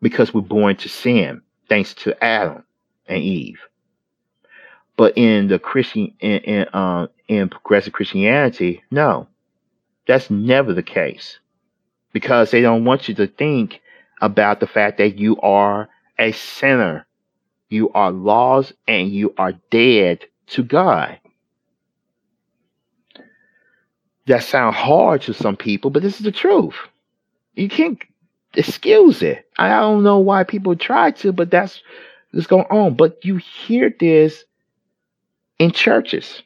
S2: because we're born to sin thanks to Adam and Eve. But in the Christian in in, uh, in progressive Christianity, no, that's never the case, because they don't want you to think about the fact that you are a sinner, you are lost, and you are dead to God. That sounds hard to some people, but this is the truth. You can't excuse it. I don't know why people try to, but that's what's going on. But you hear this in churches.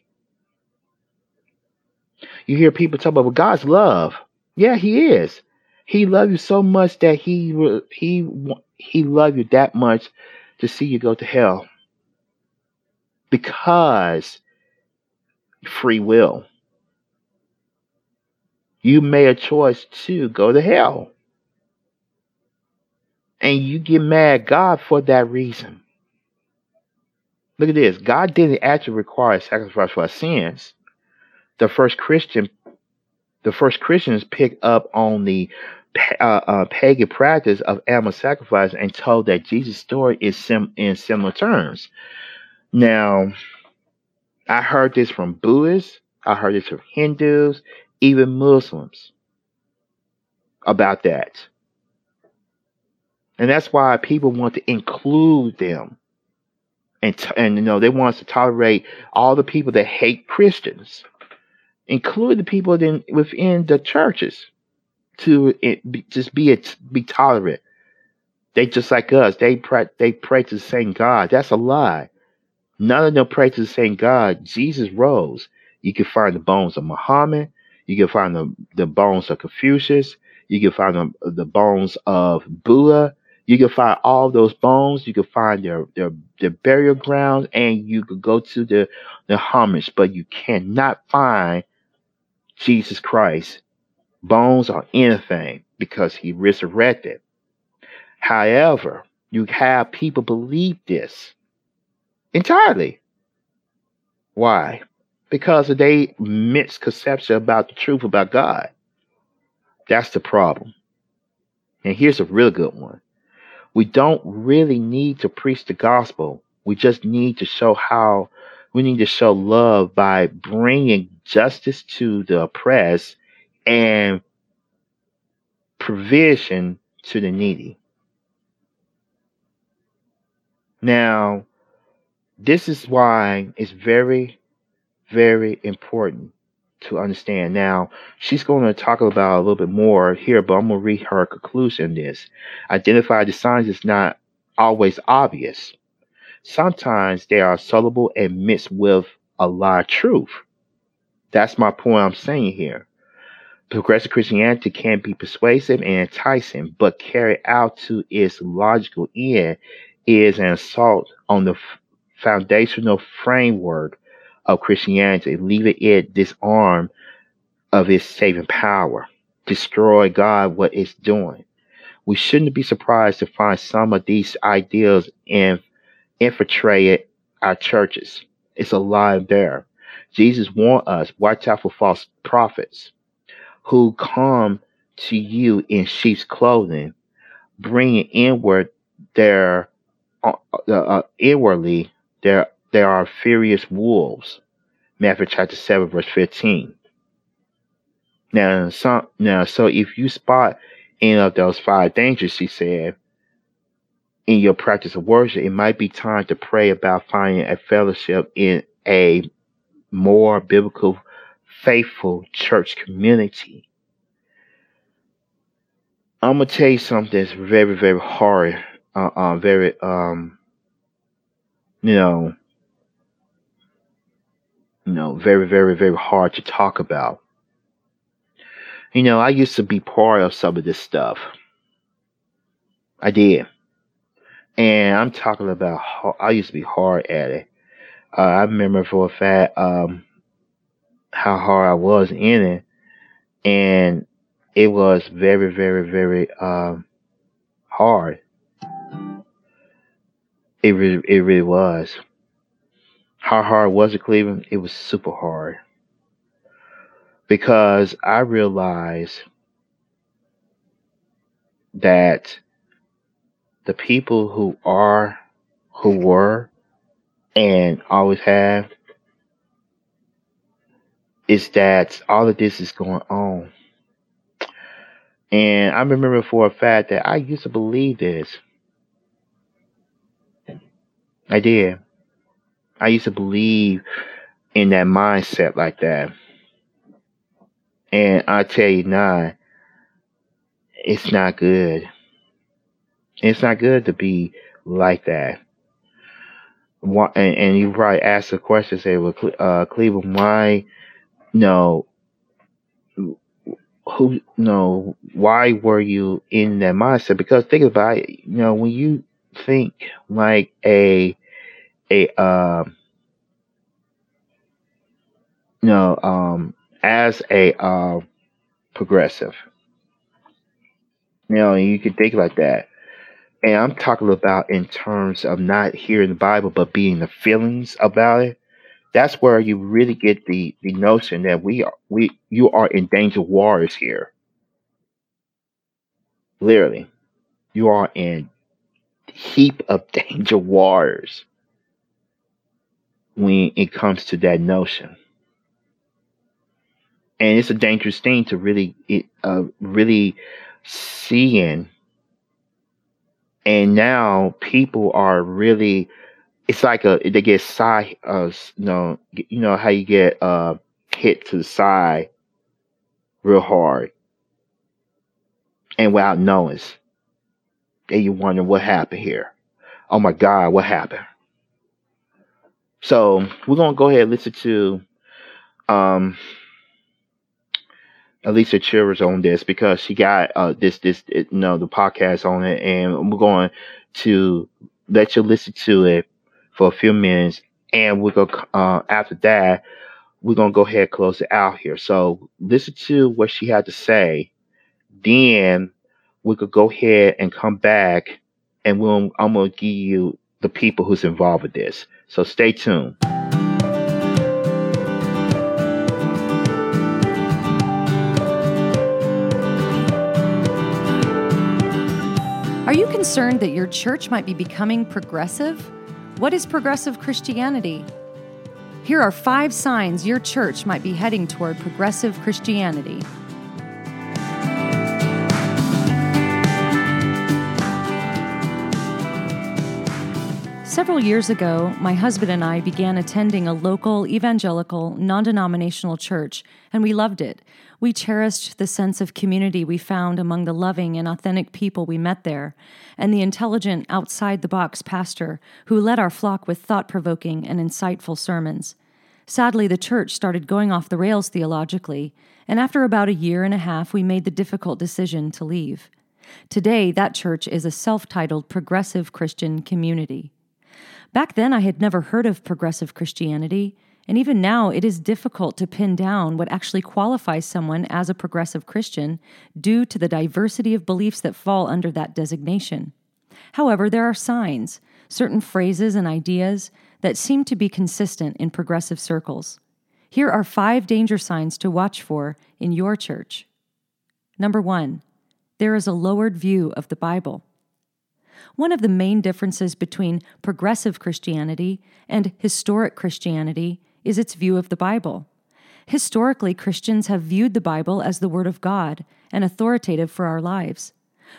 S2: You hear people talk about God's love. Yeah, He is. He loved you so much that He He He loved you that much to see you go to hell because free will. You made a choice to go to hell and you get mad God for that reason. Look at this. God didn't actually require a sacrifice for our sins. The first Christian, the first Christians picked up on the uh, uh, pagan practice of animal sacrifice and told that Jesus' story is sim- in similar terms. Now, I heard this from Buddhists, I heard this from Hindus, even Muslims about that. And that's why people want to include them. And, t- and you know, they want us to tolerate all the people that hate Christians. include the people in, within the churches to it, be, just be it, be tolerant. They just like us. They pray. They pray to the same God. That's a lie. None of them pray to the same God. Jesus rose. You can find the bones of Muhammad. You can find the, the bones of Confucius. You can find the, the bones of Buddha. You can find all those bones. You can find their, their, their burial grounds, and you could go to the, the homage, but you cannot find Jesus Christ bones or anything because he resurrected. However, you have people believe this entirely. Why? Because of they misconception about the truth about God. That's the problem. And here's a real good one. We don't really need to preach the gospel. We just need to show how we need to show love by bringing justice to the oppressed and provision to the needy. Now, this is why it's very, very important to understand. Now, she's going to talk about a little bit more here, but I'm going to read her conclusion this. Identify the signs is not always obvious. Sometimes they are subtle and mixed with a lot of truth. That's my point I'm saying here. Progressive Christianity can be persuasive and enticing, but carried out to its logical end is an assault on the foundational framework of Christianity, leaving it disarmed of its saving power, destroy God what it's doing. We shouldn't be surprised to find some of these ideas in, infiltrated our churches. It's alive there. Jesus warned us, watch out for false prophets who come to you in sheep's clothing, bringing inward their uh, uh, inwardly their they are furious wolves. Matthew chapter 7, verse 15. Now, some, now, so if you spot any of those five dangers, he said, in your practice of worship, it might be time to pray about finding a fellowship in a more biblical, faithful church community. I'm gonna tell you something that's very, very hard, uh, uh very, um, you know, you know, very, very, very hard to talk about. You know, I used to be part of some of this stuff. I did. And I'm talking about, I used to be hard at it. Uh, I remember for a fact um, how hard I was in it. And it was very, very, very um, hard. It really, it really was. How hard was it, Cleveland? It was super hard. Because I realized that the people who are, who were, and always have, is that all of this is going on. And I remember for a fact that I used to believe this. I did. I used to believe in that mindset like that. And I tell you now, it's not good. It's not good to be like that. Why, and, and you probably ask the question, say, well, uh, Cleveland, why, no, who, know, why were you in that mindset? Because think about it, you know, when you think like a a uh, you know um as a uh, progressive. You know you can think like that. And i'm talking about in terms of not hearing the bible but being the feelings about it. That's where you really get the the notion that we are we you are in danger waters here. Literally. You are in heap of danger waters when it comes to that notion. And it's a dangerous thing to really, uh, really seeing. And now people are really, it's like a they get side, uh, you know, you know how you get uh, hit to the side real hard and without notice. And you wonder what happened here. Oh my God, what happened? So we're gonna go ahead and listen to um Alicia Childers on this because she got uh this this it, you know the podcast on it and we're going to let you listen to it for a few minutes and we're gonna uh after that we're gonna go ahead and close it out here. So listen to what she had to say, then we could go ahead and come back and we'll I'm gonna give you the people who's involved with this. So stay tuned.
S4: Are you concerned that your church might be becoming progressive? What is progressive Christianity? Here are five signs your church might be heading toward progressive Christianity. Several years ago, my husband and I began attending a local evangelical, non denominational church, and we loved it. We cherished the sense of community we found among the loving and authentic people we met there, and the intelligent, outside the box pastor who led our flock with thought provoking and insightful sermons. Sadly, the church started going off the rails theologically, and after about a year and a half, we made the difficult decision to leave. Today, that church is a self titled progressive Christian community. Back then, I had never heard of progressive Christianity, and even now, it is difficult to pin down what actually qualifies someone as a progressive Christian due to the diversity of beliefs that fall under that designation. However, there are signs, certain phrases and ideas that seem to be consistent in progressive circles. Here are five danger signs to watch for in your church. Number one, there is a lowered view of the Bible. One of the main differences between progressive Christianity and historic Christianity is its view of the Bible. Historically, Christians have viewed the Bible as the Word of God and authoritative for our lives.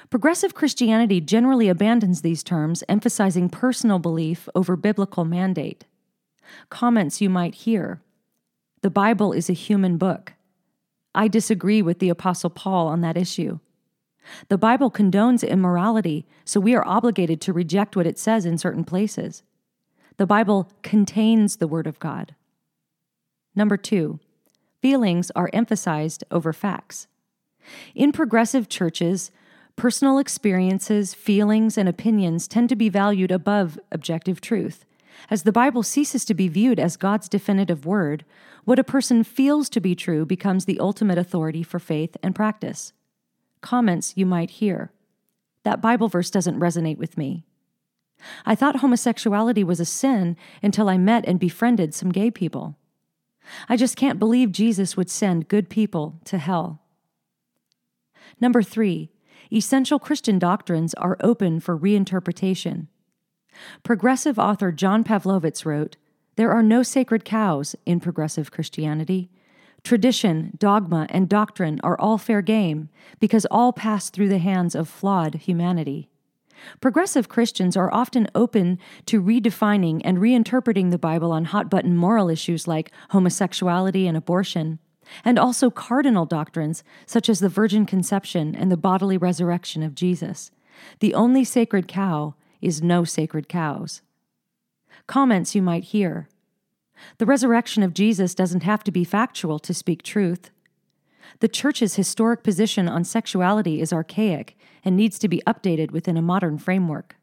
S4: Progressive Christianity generally abandons these terms, emphasizing personal belief over biblical mandate. Comments you might hear The Bible is a human book. I disagree with the Apostle Paul on that issue. The Bible condones immorality, so we are obligated to reject what it says in certain places. The Bible contains the Word of God. Number two, feelings are emphasized over facts. In progressive churches, personal experiences, feelings, and opinions tend to be valued above objective truth. As the Bible ceases to be viewed as God's definitive word, what a person feels to be true becomes the ultimate authority for faith and practice comments you might hear. That Bible verse doesn't resonate with me. I thought homosexuality was a sin until I met and befriended some gay people. I just can't believe Jesus would send good people to hell. Number three, essential Christian doctrines are open for reinterpretation. Progressive author John Pavlovitz wrote There are no sacred cows in progressive Christianity. Tradition, dogma, and doctrine are all fair game because all pass through the hands of flawed humanity. Progressive Christians are often open to redefining and reinterpreting the Bible on hot button moral issues like homosexuality and abortion, and also cardinal doctrines such as the virgin conception and the bodily resurrection of Jesus. The only sacred cow is no sacred cows. Comments you might hear the resurrection of Jesus doesn't have to be factual to speak truth. The church's historic position on sexuality is archaic and needs to be updated within a modern framework.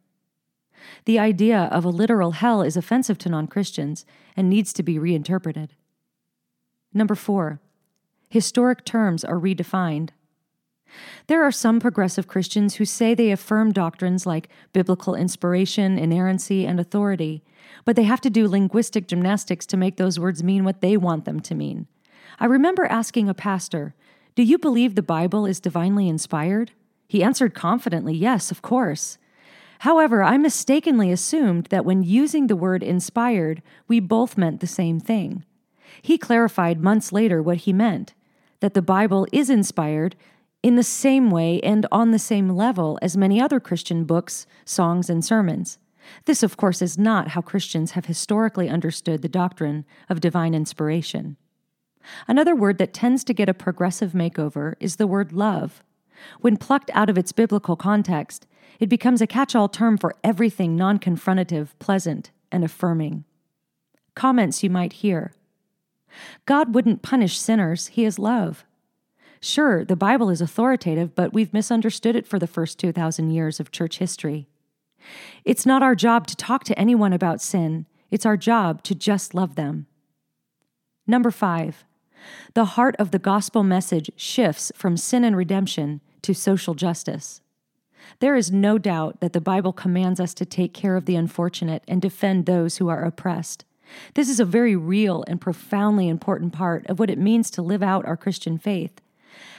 S4: The idea of a literal hell is offensive to non Christians and needs to be reinterpreted. Number four, historic terms are redefined. There are some progressive Christians who say they affirm doctrines like biblical inspiration, inerrancy, and authority, but they have to do linguistic gymnastics to make those words mean what they want them to mean. I remember asking a pastor, Do you believe the Bible is divinely inspired? He answered confidently, Yes, of course. However, I mistakenly assumed that when using the word inspired, we both meant the same thing. He clarified months later what he meant that the Bible is inspired in the same way and on the same level as many other Christian books, songs, and sermons. This, of course, is not how Christians have historically understood the doctrine of divine inspiration. Another word that tends to get a progressive makeover is the word love. When plucked out of its biblical context, it becomes a catch all term for everything non confrontative, pleasant, and affirming. Comments you might hear God wouldn't punish sinners, He is love. Sure, the Bible is authoritative, but we've misunderstood it for the first 2,000 years of church history. It's not our job to talk to anyone about sin, it's our job to just love them. Number five, the heart of the gospel message shifts from sin and redemption to social justice. There is no doubt that the Bible commands us to take care of the unfortunate and defend those who are oppressed. This is a very real and profoundly important part of what it means to live out our Christian faith.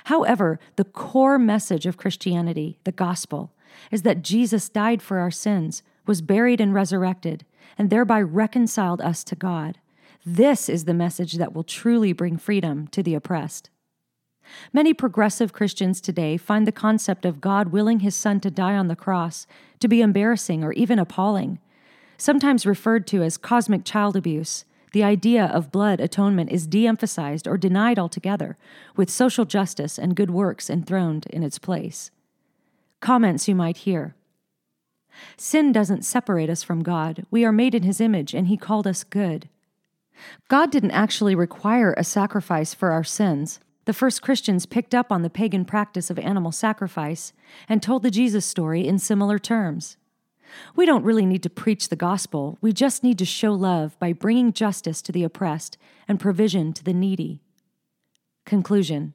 S4: However, the core message of Christianity, the gospel, is that Jesus died for our sins, was buried and resurrected, and thereby reconciled us to God. This is the message that will truly bring freedom to the oppressed. Many progressive Christians today find the concept of God willing his Son to die on the cross to be embarrassing or even appalling. Sometimes referred to as cosmic child abuse, the idea of blood atonement is de emphasized or denied altogether, with social justice and good works enthroned in its place. Comments you might hear Sin doesn't separate us from God. We are made in His image, and He called us good. God didn't actually require a sacrifice for our sins. The first Christians picked up on the pagan practice of animal sacrifice and told the Jesus story in similar terms. We don't really need to preach the gospel, we just need to show love by bringing justice to the oppressed and provision to the needy. Conclusion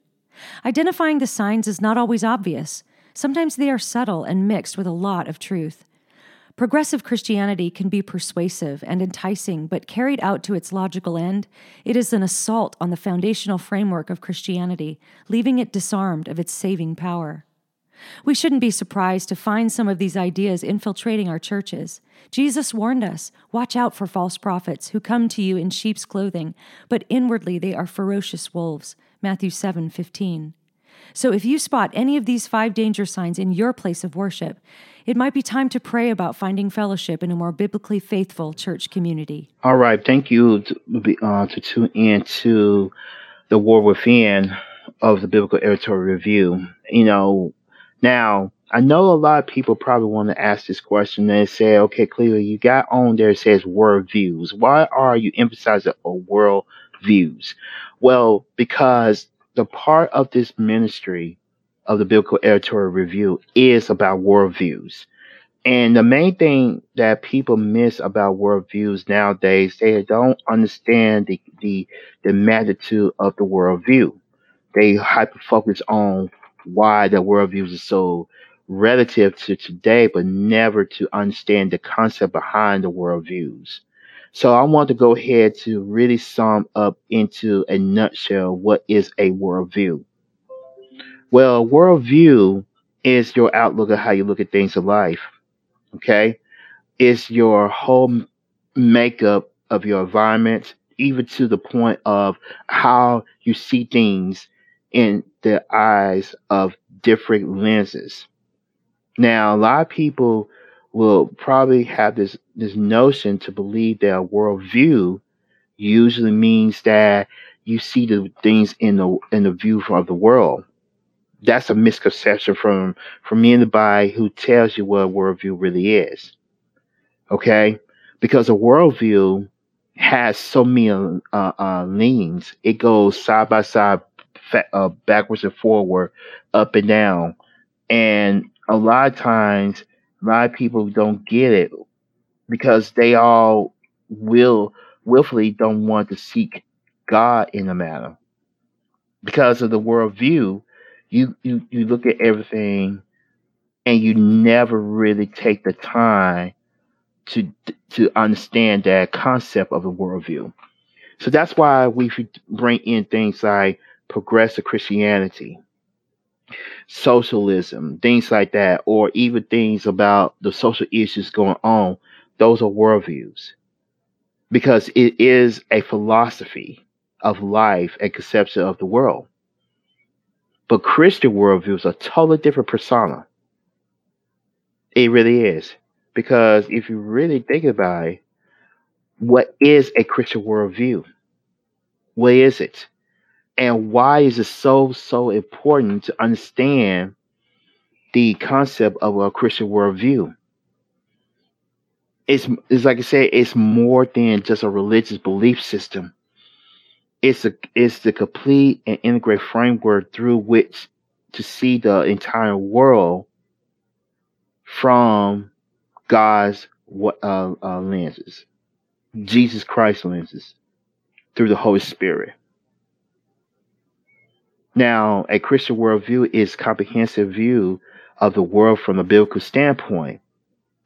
S4: Identifying the signs is not always obvious. Sometimes they are subtle and mixed with a lot of truth. Progressive Christianity can be persuasive and enticing, but carried out to its logical end, it is an assault on the foundational framework of Christianity, leaving it disarmed of its saving power. We shouldn't be surprised to find some of these ideas infiltrating our churches. Jesus warned us watch out for false prophets who come to you in sheep's clothing, but inwardly they are ferocious wolves. Matthew 7 15. So if you spot any of these five danger signs in your place of worship, it might be time to pray about finding fellowship in a more biblically faithful church community.
S2: All right. Thank you to, uh, to tune in to the War Within of the Biblical Editorial Review. You know, now, I know a lot of people probably want to ask this question and say, okay, clearly you got on there it says world views. Why are you emphasizing world views? Well, because the part of this ministry of the Biblical Editorial Review is about worldviews. And the main thing that people miss about worldviews nowadays, they don't understand the the, the magnitude of the worldview. They hyper focus on why the worldviews are so relative to today, but never to understand the concept behind the worldviews. So I want to go ahead to really sum up into a nutshell what is a worldview. Well, worldview is your outlook of how you look at things in life. Okay, it's your whole makeup of your environment, even to the point of how you see things in the eyes of different lenses. Now, a lot of people will probably have this this notion to believe that a worldview usually means that you see the things in the in the view of the world. That's a misconception from from anybody who tells you what a worldview really is. Okay, because a worldview has so many uh, uh, leans. It goes side by side uh, backwards and forward, up and down. And a lot of times, a lot of people don't get it because they all will willfully don't want to seek God in the matter. Because of the worldview, you, you you look at everything and you never really take the time to to understand that concept of the worldview. So that's why we should bring in things like progressive Christianity, socialism, things like that, or even things about the social issues going on, those are worldviews. Because it is a philosophy of life and conception of the world. But Christian worldviews are totally different persona. It really is. Because if you really think about it, what is a Christian worldview? What is it? And why is it so, so important to understand the concept of a Christian worldview? It's, it's like I said, it's more than just a religious belief system. It's a it's the complete and integrated framework through which to see the entire world from God's uh, uh, lenses, Jesus Christ lenses, through the Holy Spirit. Now, a Christian worldview is comprehensive view of the world from a biblical standpoint.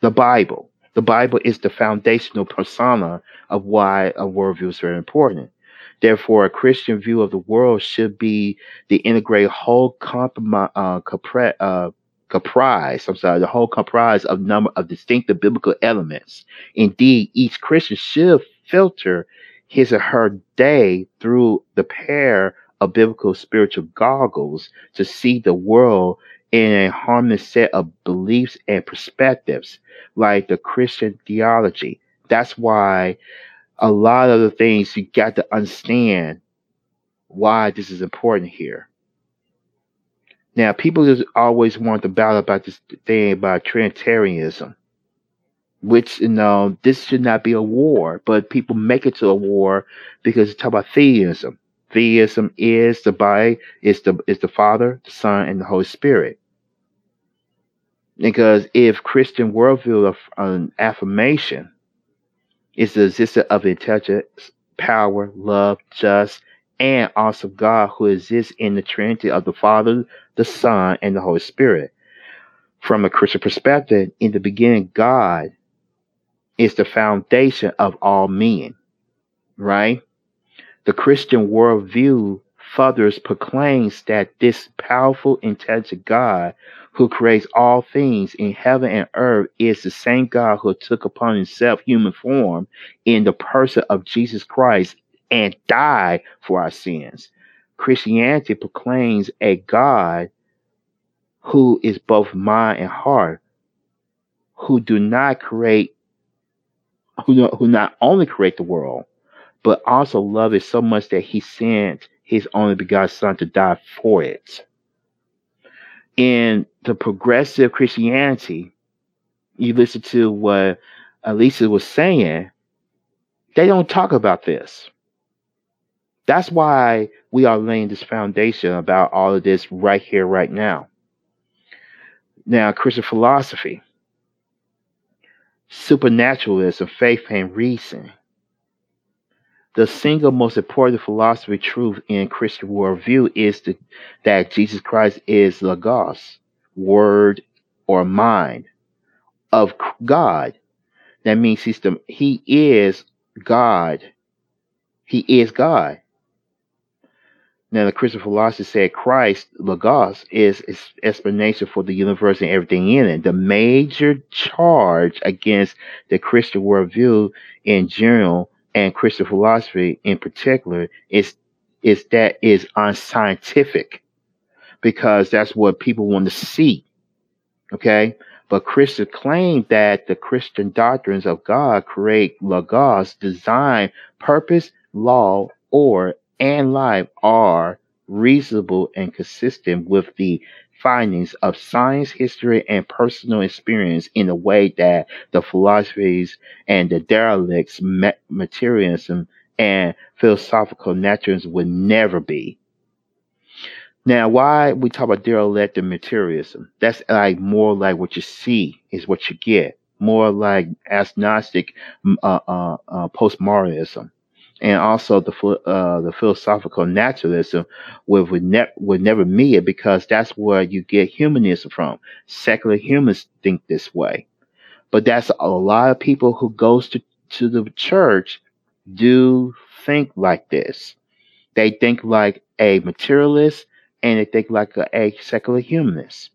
S2: The Bible. The Bible is the foundational persona of why a worldview is very important. Therefore, a Christian view of the world should be the integrated whole compromise, uh, uh, comprise, I'm sorry, the whole comprise of number of distinctive biblical elements. Indeed, each Christian should filter his or her day through the pair of biblical spiritual goggles to see the world in a harmonious set of beliefs and perspectives, like the Christian theology. That's why a lot of the things you got to understand why this is important here. Now, people just always want to battle about this thing about Trinitarianism, which, you know, this should not be a war, but people make it to a war because it's talk about theism. Theism is the by is the is the Father, the Son, and the Holy Spirit. Because if Christian worldview of an affirmation is the existence of intelligence, power, love, just, and also God who exists in the Trinity of the Father, the Son, and the Holy Spirit. From a Christian perspective, in the beginning, God is the foundation of all men, right? The Christian worldview fathers proclaims that this powerful, intelligent God who creates all things in heaven and earth is the same God who took upon himself human form in the person of Jesus Christ and died for our sins. Christianity proclaims a God who is both mind and heart, who do not create, who, who not only create the world, but also love it so much that he sent his only begotten son to die for it. In the progressive Christianity, you listen to what Elisa was saying, they don't talk about this. That's why we are laying this foundation about all of this right here, right now. Now, Christian philosophy, supernaturalism, faith, and reason. The single most important philosophy truth in Christian worldview is that Jesus Christ is the Logos, word or mind of God. That means he's the, he is God. He is God. Now, the Christian philosophy said Christ, Logos, is, is explanation for the universe and everything in it. The major charge against the Christian worldview in general and Christian philosophy in particular is is that is unscientific because that's what people want to see. Okay. But Christians claim that the Christian doctrines of God create logos, design, purpose, law, or and life are reasonable and consistent with the findings of science, history, and personal experience in a way that the philosophies and the derelicts, materialism, and philosophical naturalism would never be. Now, why we talk about derelict and materialism? That's like more like what you see is what you get. More like agnostic uh, uh, uh, postmodernism and also the uh, the philosophical naturalism would would, ne- would never meet it because that's where you get humanism from. Secular humans think this way, but that's a lot of people who goes to to the church do think like this. They think like a materialist and they think like a, a secular humanist.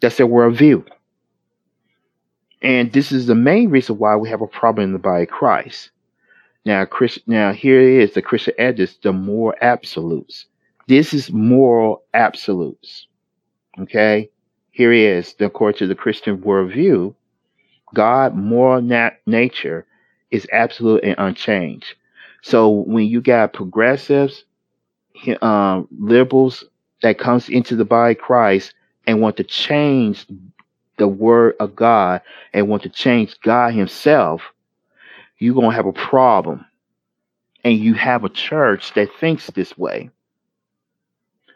S2: That's their worldview. And this is the main reason why we have a problem in the body of Christ now, Chris, now here is the Christian ethics, the moral absolutes. This is moral absolutes. Okay, here is the according to the Christian worldview, God, moral nat- nature is absolute and unchanged. So when you got progressives, um, liberals that comes into the body of Christ and want to change the word of God and want to change God Himself, you're gonna have a problem. And you have a church that thinks this way.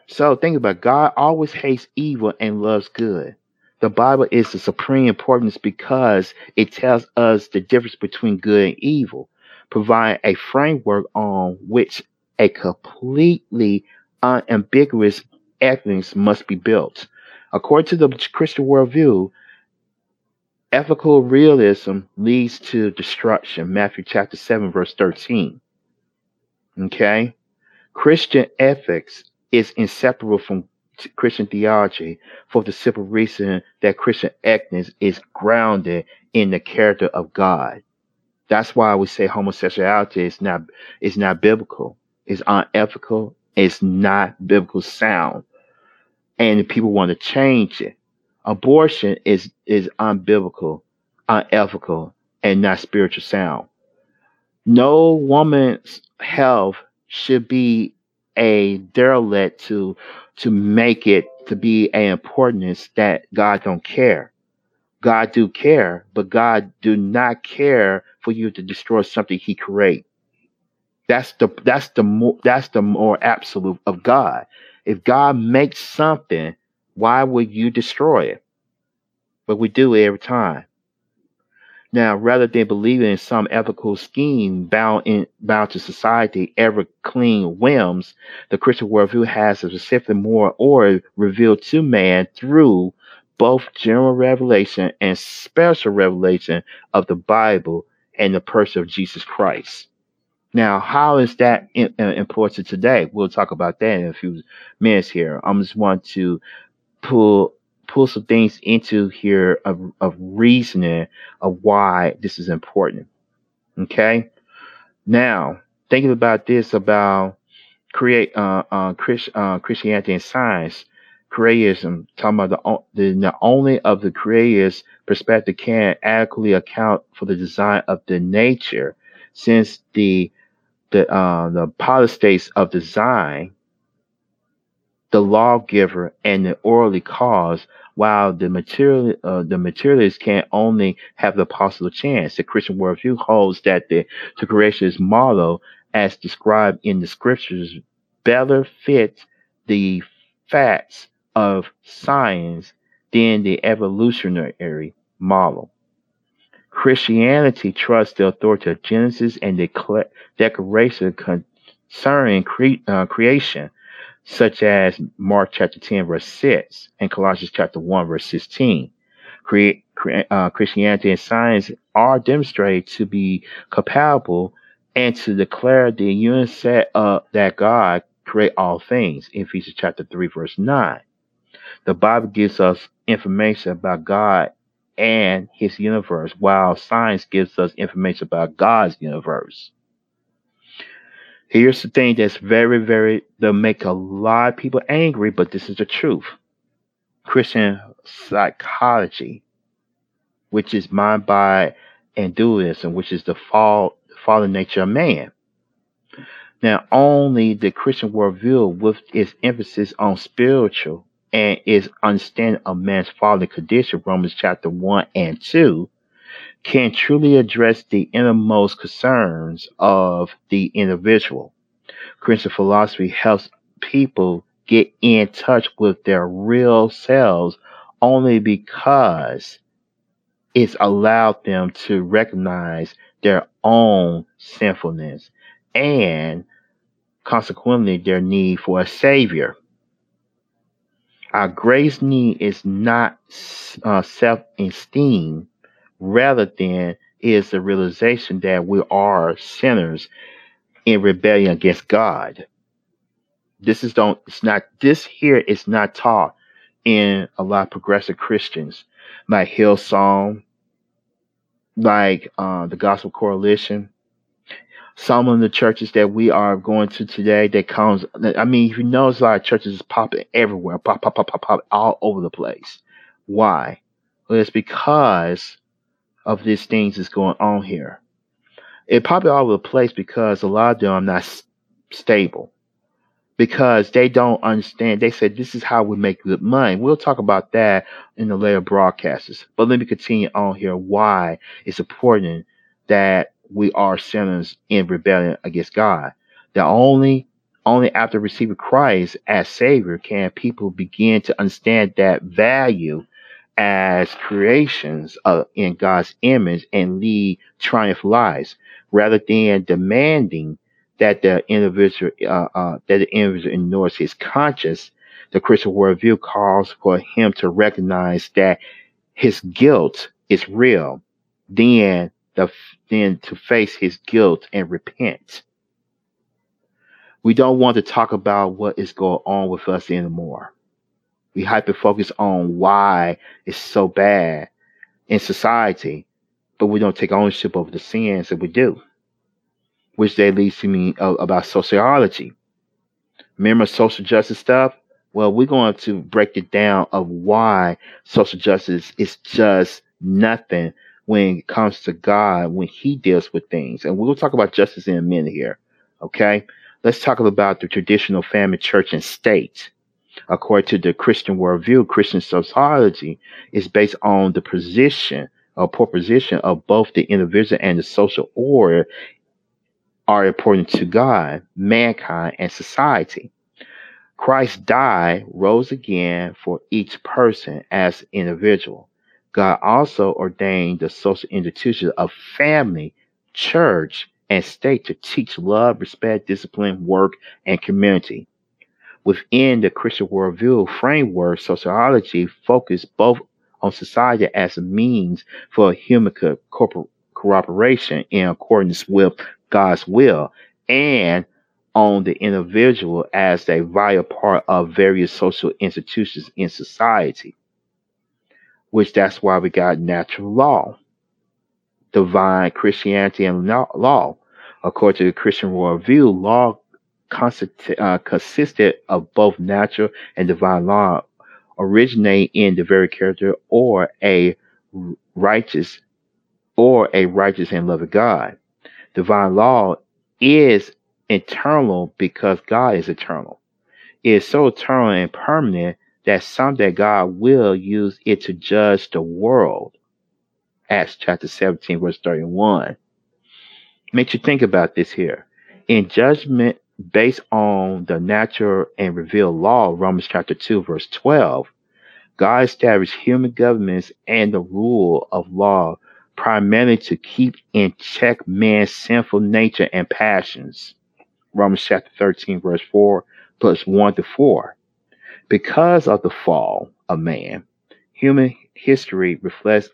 S2: So think about it. God always hates evil and loves good. The Bible is of supreme importance because it tells us the difference between good and evil, provide a framework on which a completely unambiguous ethics must be built. According to the Christian worldview, ethical realism leads to destruction. Matthew chapter 7, verse 13. Okay? Christian ethics is inseparable from Christian theology for the simple reason that Christian ethics is grounded in the character of God. That's why we say homosexuality is not is not biblical, it's unethical, it's not biblical sound, and people want to change it. Abortion is is unbiblical, unethical, and not spiritual sound. No woman's health should be a derelict to to make it to be an importance that God don't care. God do care, but God do not care for you to destroy something He create. That's the that's the more that's the more absolute of God. If God makes something, why would you destroy it? But we do it every time. Now, rather than believing in some ethical scheme bound in bound to society, ever clean whims, the Christian worldview has a specific moral order revealed to man through both general revelation and special revelation of the Bible and the person of Jesus Christ. Now, how is that uh, important today? We'll talk about that in a few minutes here. I'm just want to pull pull some things into here of, of reasoning of why this is important. Okay. Now, thinking about this about create uh, uh, Chris, uh, Christianity and science, creatism, talking about the, the not only of the creator's perspective can adequately account for the design of the nature, since the the uh, the postulates of design the lawgiver and the orderly cause, while the material uh, the materialist can only have the possible chance. The Christian worldview holds that the, the creationist model, as described in the scriptures, better fits the facts of science than the evolutionary model. Christianity trusts the authority of Genesis and the declaration concerning cre- uh, creation such as Mark chapter 10, verse 6, and Colossians chapter 1, verse 16. Create, uh, Christianity and science are demonstrated to be compatible and to declare the unity uh, that God create all things. Ephesians chapter 3, verse 9. The Bible gives us information about God and his universe, while science gives us information about God's universe. Here's the thing that's very, very, that make a lot of people angry, but this is the truth. Christian psychology, which is mind, by and dualism, which is the fall, fallen nature of man. Now, only the Christian worldview, with its emphasis on spiritual and its understanding of man's fallen condition, Romans chapter 1 and 2, can truly address the innermost concerns of the individual. Christian philosophy helps people get in touch with their real selves only because it's allowed them to recognize their own sinfulness and consequently their need for a savior. Our greatest need is not uh, self esteem, rather than is the realization that we are sinners in rebellion against God. This is don't it's not this here is not taught in a lot of progressive Christians like Hillsong, like uh, the Gospel Coalition. Some of the churches that we are going to today that comes I mean you know a lot of churches is popping everywhere, pop, pop, pop, pop, pop all over the place. Why? Well, it's because of these things that's going on here. It probably all over the place because a lot of them are not stable. because they don't understand. They said this is how we make good money. We'll talk about that in the later broadcasts. But let me continue on here why it's important that we are sinners in rebellion against God. That only only after receiving Christ as Savior can people begin to understand that value as creations in God's image and lead triumph lives, rather than demanding that the individual uh, uh, that the individual ignores his conscience. The Christian worldview calls for him to recognize that his guilt is real, then the then to face his guilt and repent. We don't want to talk about what is going on with us anymore. We hyper focus on why it's so bad in society, but we don't take ownership of the sins that we do, which that leads to me uh, about sociology. Remember social justice stuff? Well, we're going to break it down of why social justice is just nothing when it comes to God, when He deals with things. And we'll talk about justice in a minute here. Okay? Let's talk about the traditional family, church, and state. According to the Christian worldview, Christian sociology is based on the position or proposition of both the individual and the social order are important to God, mankind, and society. Christ died, rose again for each person as individual. God also ordained the social institutions of family, church, and state to teach love, respect, discipline, work, and community. Within the Christian worldview framework, sociology focused both on society as a means for human co- cooperation in accordance with God's will and on the individual as a vital part of various social institutions in society, which that's why we got natural law, divine Christianity, and law. According to the Christian worldview, law uh, consisted of both natural and divine law, originate in the very character or a righteous or a righteous and loving God. Divine law is eternal because God is eternal. It is so eternal and permanent that someday God will use it to judge the world. Acts chapter 17, verse 31 makes you think about this here. In judgment based on the natural and revealed law, Romans chapter 2, verse 12, God established human governments and the rule of law primarily to keep in check man's sinful nature and passions. Romans chapter 13, verse 4, plus 1 to 4. Because of the fall of man, human history reflects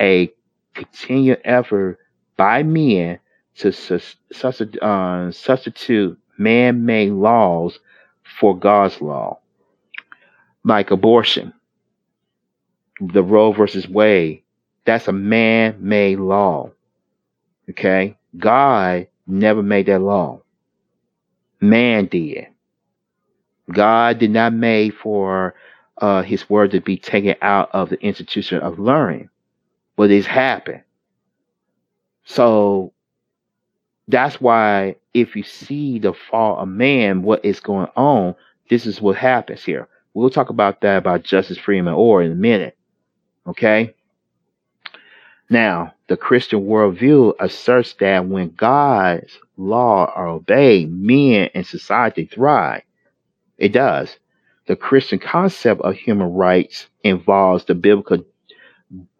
S2: a continued effort by men to uh, substitute man made laws for God's law, like abortion, the Roe versus Wade. That's a man made law. Okay? God never made that law. Man did. God did not make for uh, his word to be taken out of the institution of learning, but it's happened. So that's why if you see the fall of man, what is going on, this is what happens here. We'll talk about that about Justice Freeman Orr in a minute. Okay. Now, the Christian worldview asserts that when God's law are obeyed, men and society thrive. It does. The Christian concept of human rights involves the biblical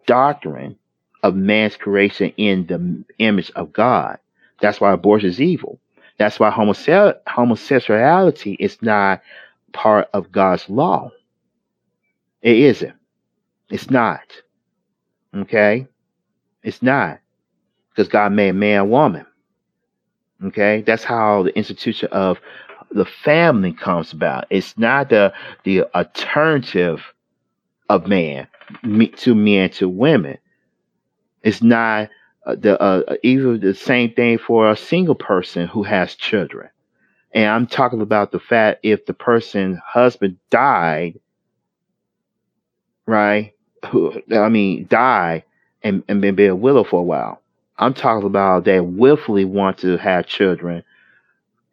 S2: doctrine of man's creation in the image of God. That's why abortion is evil. That's why homosexuality is not part of God's law. It isn't. It's not. Okay? It's not. Because God made man and woman. Okay? That's how the institution of the family comes about. It's not the the alternative of man to men to women. It's not uh, the uh, uh, even the same thing for a single person who has children. And I'm talking about the fact if the person's husband died, right? Who I mean, died and, and been, a widow for a while. I'm talking about they willfully want to have children.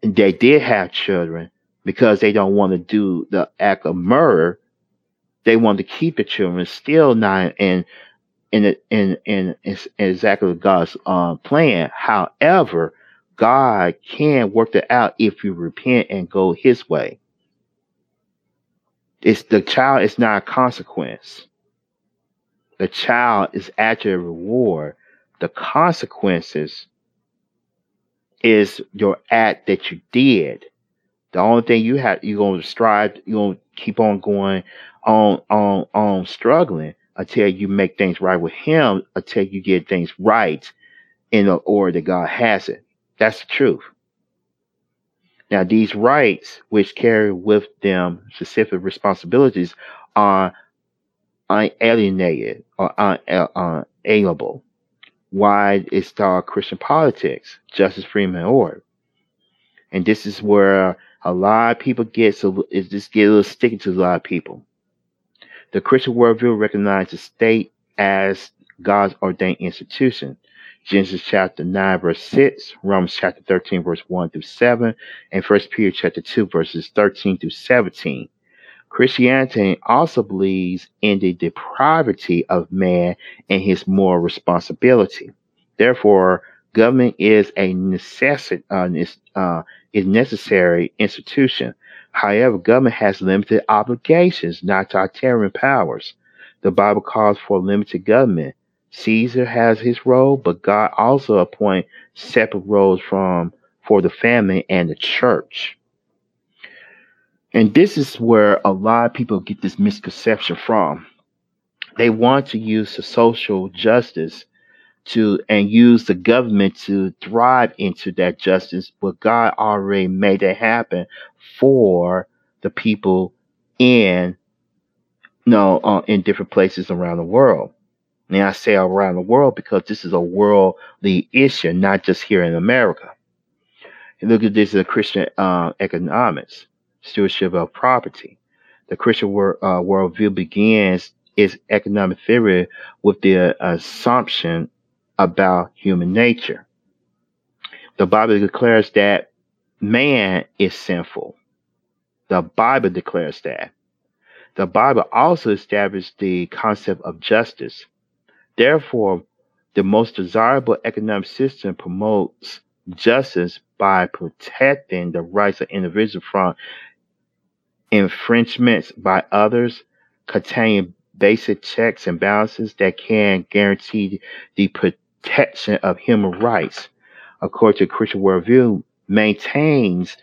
S2: And they did have children, because they don't want to do the act of murder. They want to keep the children still not in in in in, exactly God's uh, plan. However, God can work it out if you repent and go His way. It's the child is not a consequence. The child is actually a reward. The consequences is your act that you did. The only thing you have you're gonna strive, you're gonna keep on going on on on struggling until you make things right with him, until you get things right in the order that God has it. That's the truth. Now, these rights, which carry with them specific responsibilities, are unalienated or uh, unalienable. Why is called Christian politics, justice, Freeman order. And this is where a lot of people get so is just get a little sticky to a lot of people. The Christian worldview recognizes the state as God's ordained institution. Genesis chapter 9, verse 6, Romans chapter 13, verse 1 through 7, and 1 Peter chapter 2, verses 13 through 17. Christianity also believes in the depravity of man and his moral responsibility. Therefore, government is a necessity, uh, uh, is necessary institution. However, government has limited obligations, not totalitarian powers. The Bible calls for limited government. Caesar has his role, but God also appoints separate roles from for the family and the church. And this is where a lot of people get this misconception from. They want to use the social justice to and use the government to thrive into that justice, but God already made it happen for the people in you know, uh, in different places around the world. And I say around the world because this is a worldly issue, not just here in America. And look at this a Christian uh, economics stewardship of property. The Christian wor- uh, worldview begins its economic theory with the assumption about human nature. The Bible declares that man is sinful. The Bible declares that. The Bible also established the concept of justice. Therefore, the most desirable economic system promotes justice by protecting the rights of individuals from infringements by others contain basic checks and balances that can guarantee the protection of human rights, according to Christian worldview, maintains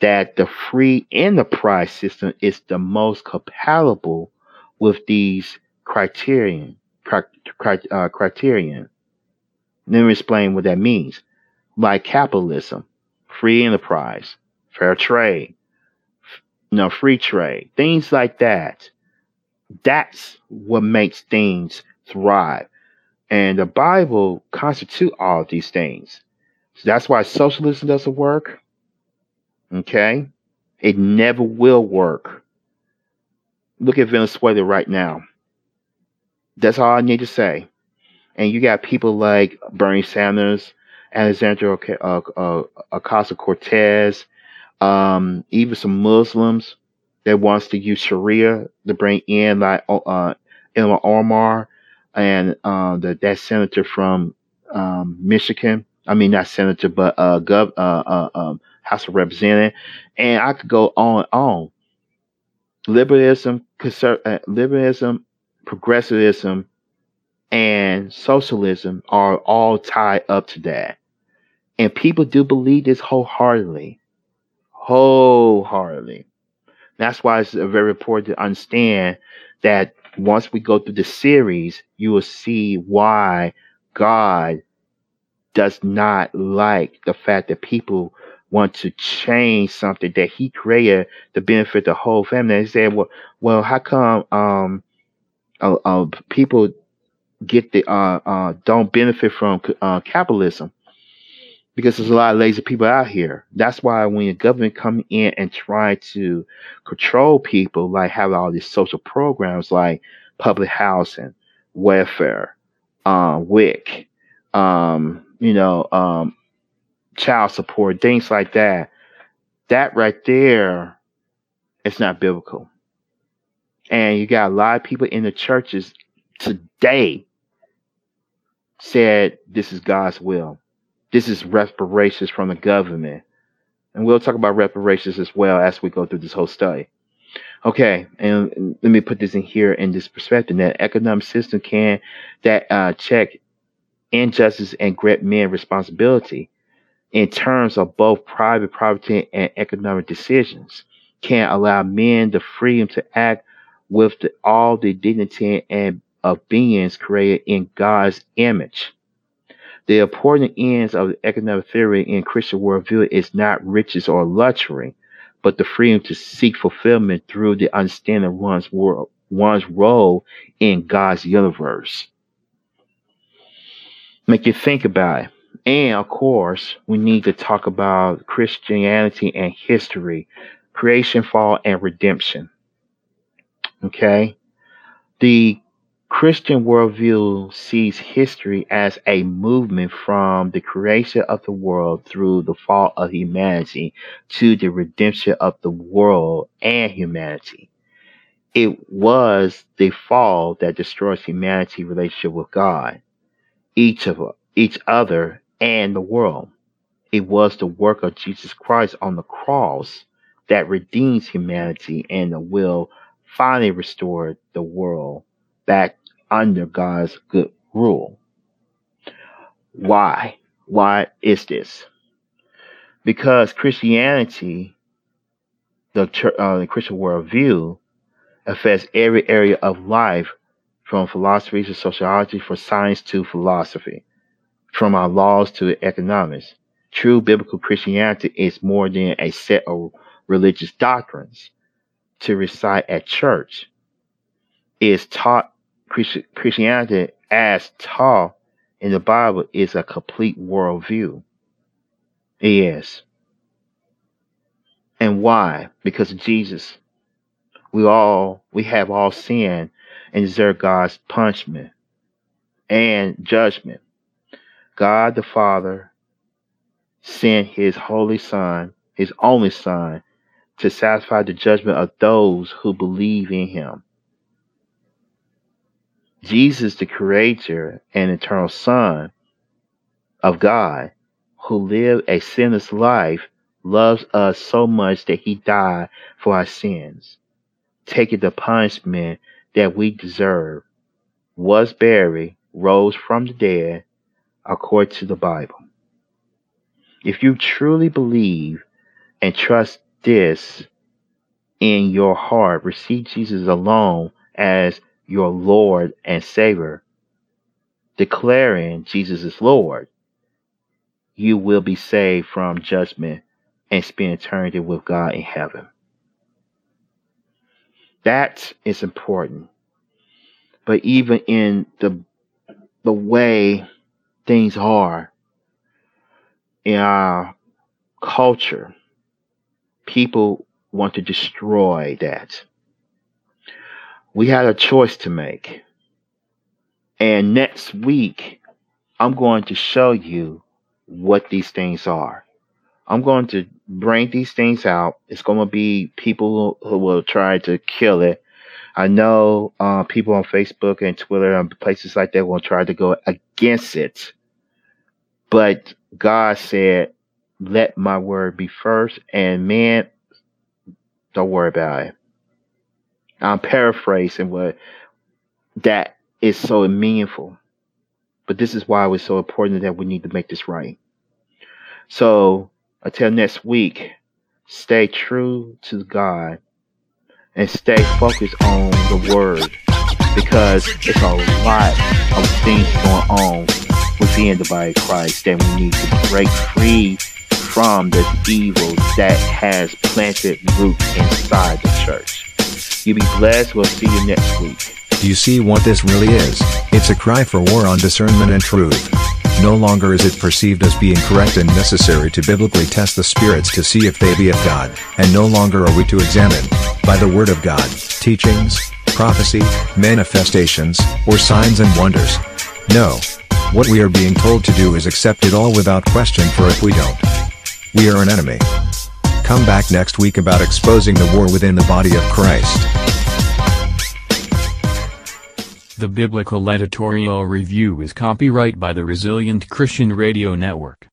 S2: that the free enterprise system is the most compatible with these criterion. uh, criterion. Let me explain what that means. Like capitalism, free enterprise, fair trade, you know, free trade, things like that. That's what makes things thrive. And the Bible constitute all of these things. So that's why socialism doesn't work. Okay? It never will work. Look at Venezuela right now. That's all I need to say. And you got people like Bernie Sanders, Alexandria uh, uh, Ocasio Cortez, um, even some Muslims that wants to use Sharia to bring in like uh, Omar and uh, the, that senator from um, Michigan. I mean, not senator, but uh, gov, uh, uh, um, House of Representatives, and I could go on and on. Liberalism, conser- uh, liberalism, progressivism, and socialism are all tied up to that, and people do believe this wholeheartedly wholeheartedly. That's why it's very important to understand that once we go through the series, you will see why God does not like the fact that people want to change something that He created to benefit the whole family. They said, "Well, well, how come um, uh, uh, people get the uh, uh, don't benefit from uh, capitalism?" Because there's a lot of lazy people out here. That's why when the government come in and try to control people, like have all these social programs like public housing, welfare, uh, WIC, um, you know, um, child support, things like that. that right there, it's not biblical. And you got a lot of people in the churches today said this is God's will. This is reparations from the government. And we'll talk about reparations as well as we go through this whole study. Okay, and let me put this in here in this perspective that economic system can that uh, check injustice and grant men responsibility in terms of both private property and economic decisions can allow men the freedom to act with the, all the dignity and of beings created in God's image. The important ends of economic theory in Christian worldview is not riches or luxury, but the freedom to seek fulfillment through the understanding of one's world, one's role in God's universe. Make you think about it. And of course, we need to talk about Christianity and history, creation, fall, and redemption. Okay? The Christian worldview sees history as a movement from the creation of the world through the fall of humanity to the redemption of the world and humanity. It was the fall that destroys humanity's relationship with God, each of each other, and the world. It was the work of Jesus Christ on the cross that redeems humanity and will finally restore the world back under God's good rule. Why? Why is this? Because Christianity, the, uh, the Christian worldview, affects every area of life from philosophy to sociology, from science to philosophy, from our laws to economics. True biblical Christianity is more than a set of religious doctrines to recite at church. It is taught Christianity as taught in the Bible is a complete worldview. Yes. And why? Because Jesus. We all we have all sinned and deserve God's punishment and judgment. God the Father sent his holy son, his only son, to satisfy the judgment of those who believe in him. Jesus, the creator and eternal Son of God, who lived a sinless life, loves us so much that he died for our sins, taking the punishment that we deserve, was buried, rose from the dead, according to the Bible. If you truly believe and trust this in your heart, receive Jesus alone as your Lord and Savior, declaring Jesus is Lord, you will be saved from judgment and spend eternity with God in heaven. That is important. But even in the the way things are in our culture, people want to destroy that we had a choice to make. And next week, I'm going to show you what these things are. I'm going to bring these things out. It's going to be people who will try to kill it. I know uh, people on Facebook and Twitter and places like that will try to go against it. But God said, let my word be first. And man, don't worry about it. I'm paraphrasing what that is so meaningful. But this is why it's so important that we need to make this right. So until next week, stay true to God and stay focused on the word because it's a lot of things going on within the body of Christ that we need to break free from the evil that has planted roots inside the church. You be blessed. We'll see you next week.
S1: Do you see what this really is? It's a cry for war on discernment and truth. No longer is it perceived as being correct and necessary to biblically test the spirits to see if they be of God, and no longer are we to examine, by the word of God, teachings, prophecy, manifestations, or signs and wonders. No. What we are being told to do is accept it all without question for if we don't, we are an enemy. Come back next week about exposing the war within the body of Christ.
S5: The Biblical Editorial Review is copyright by the Resilient Christian Radio Network.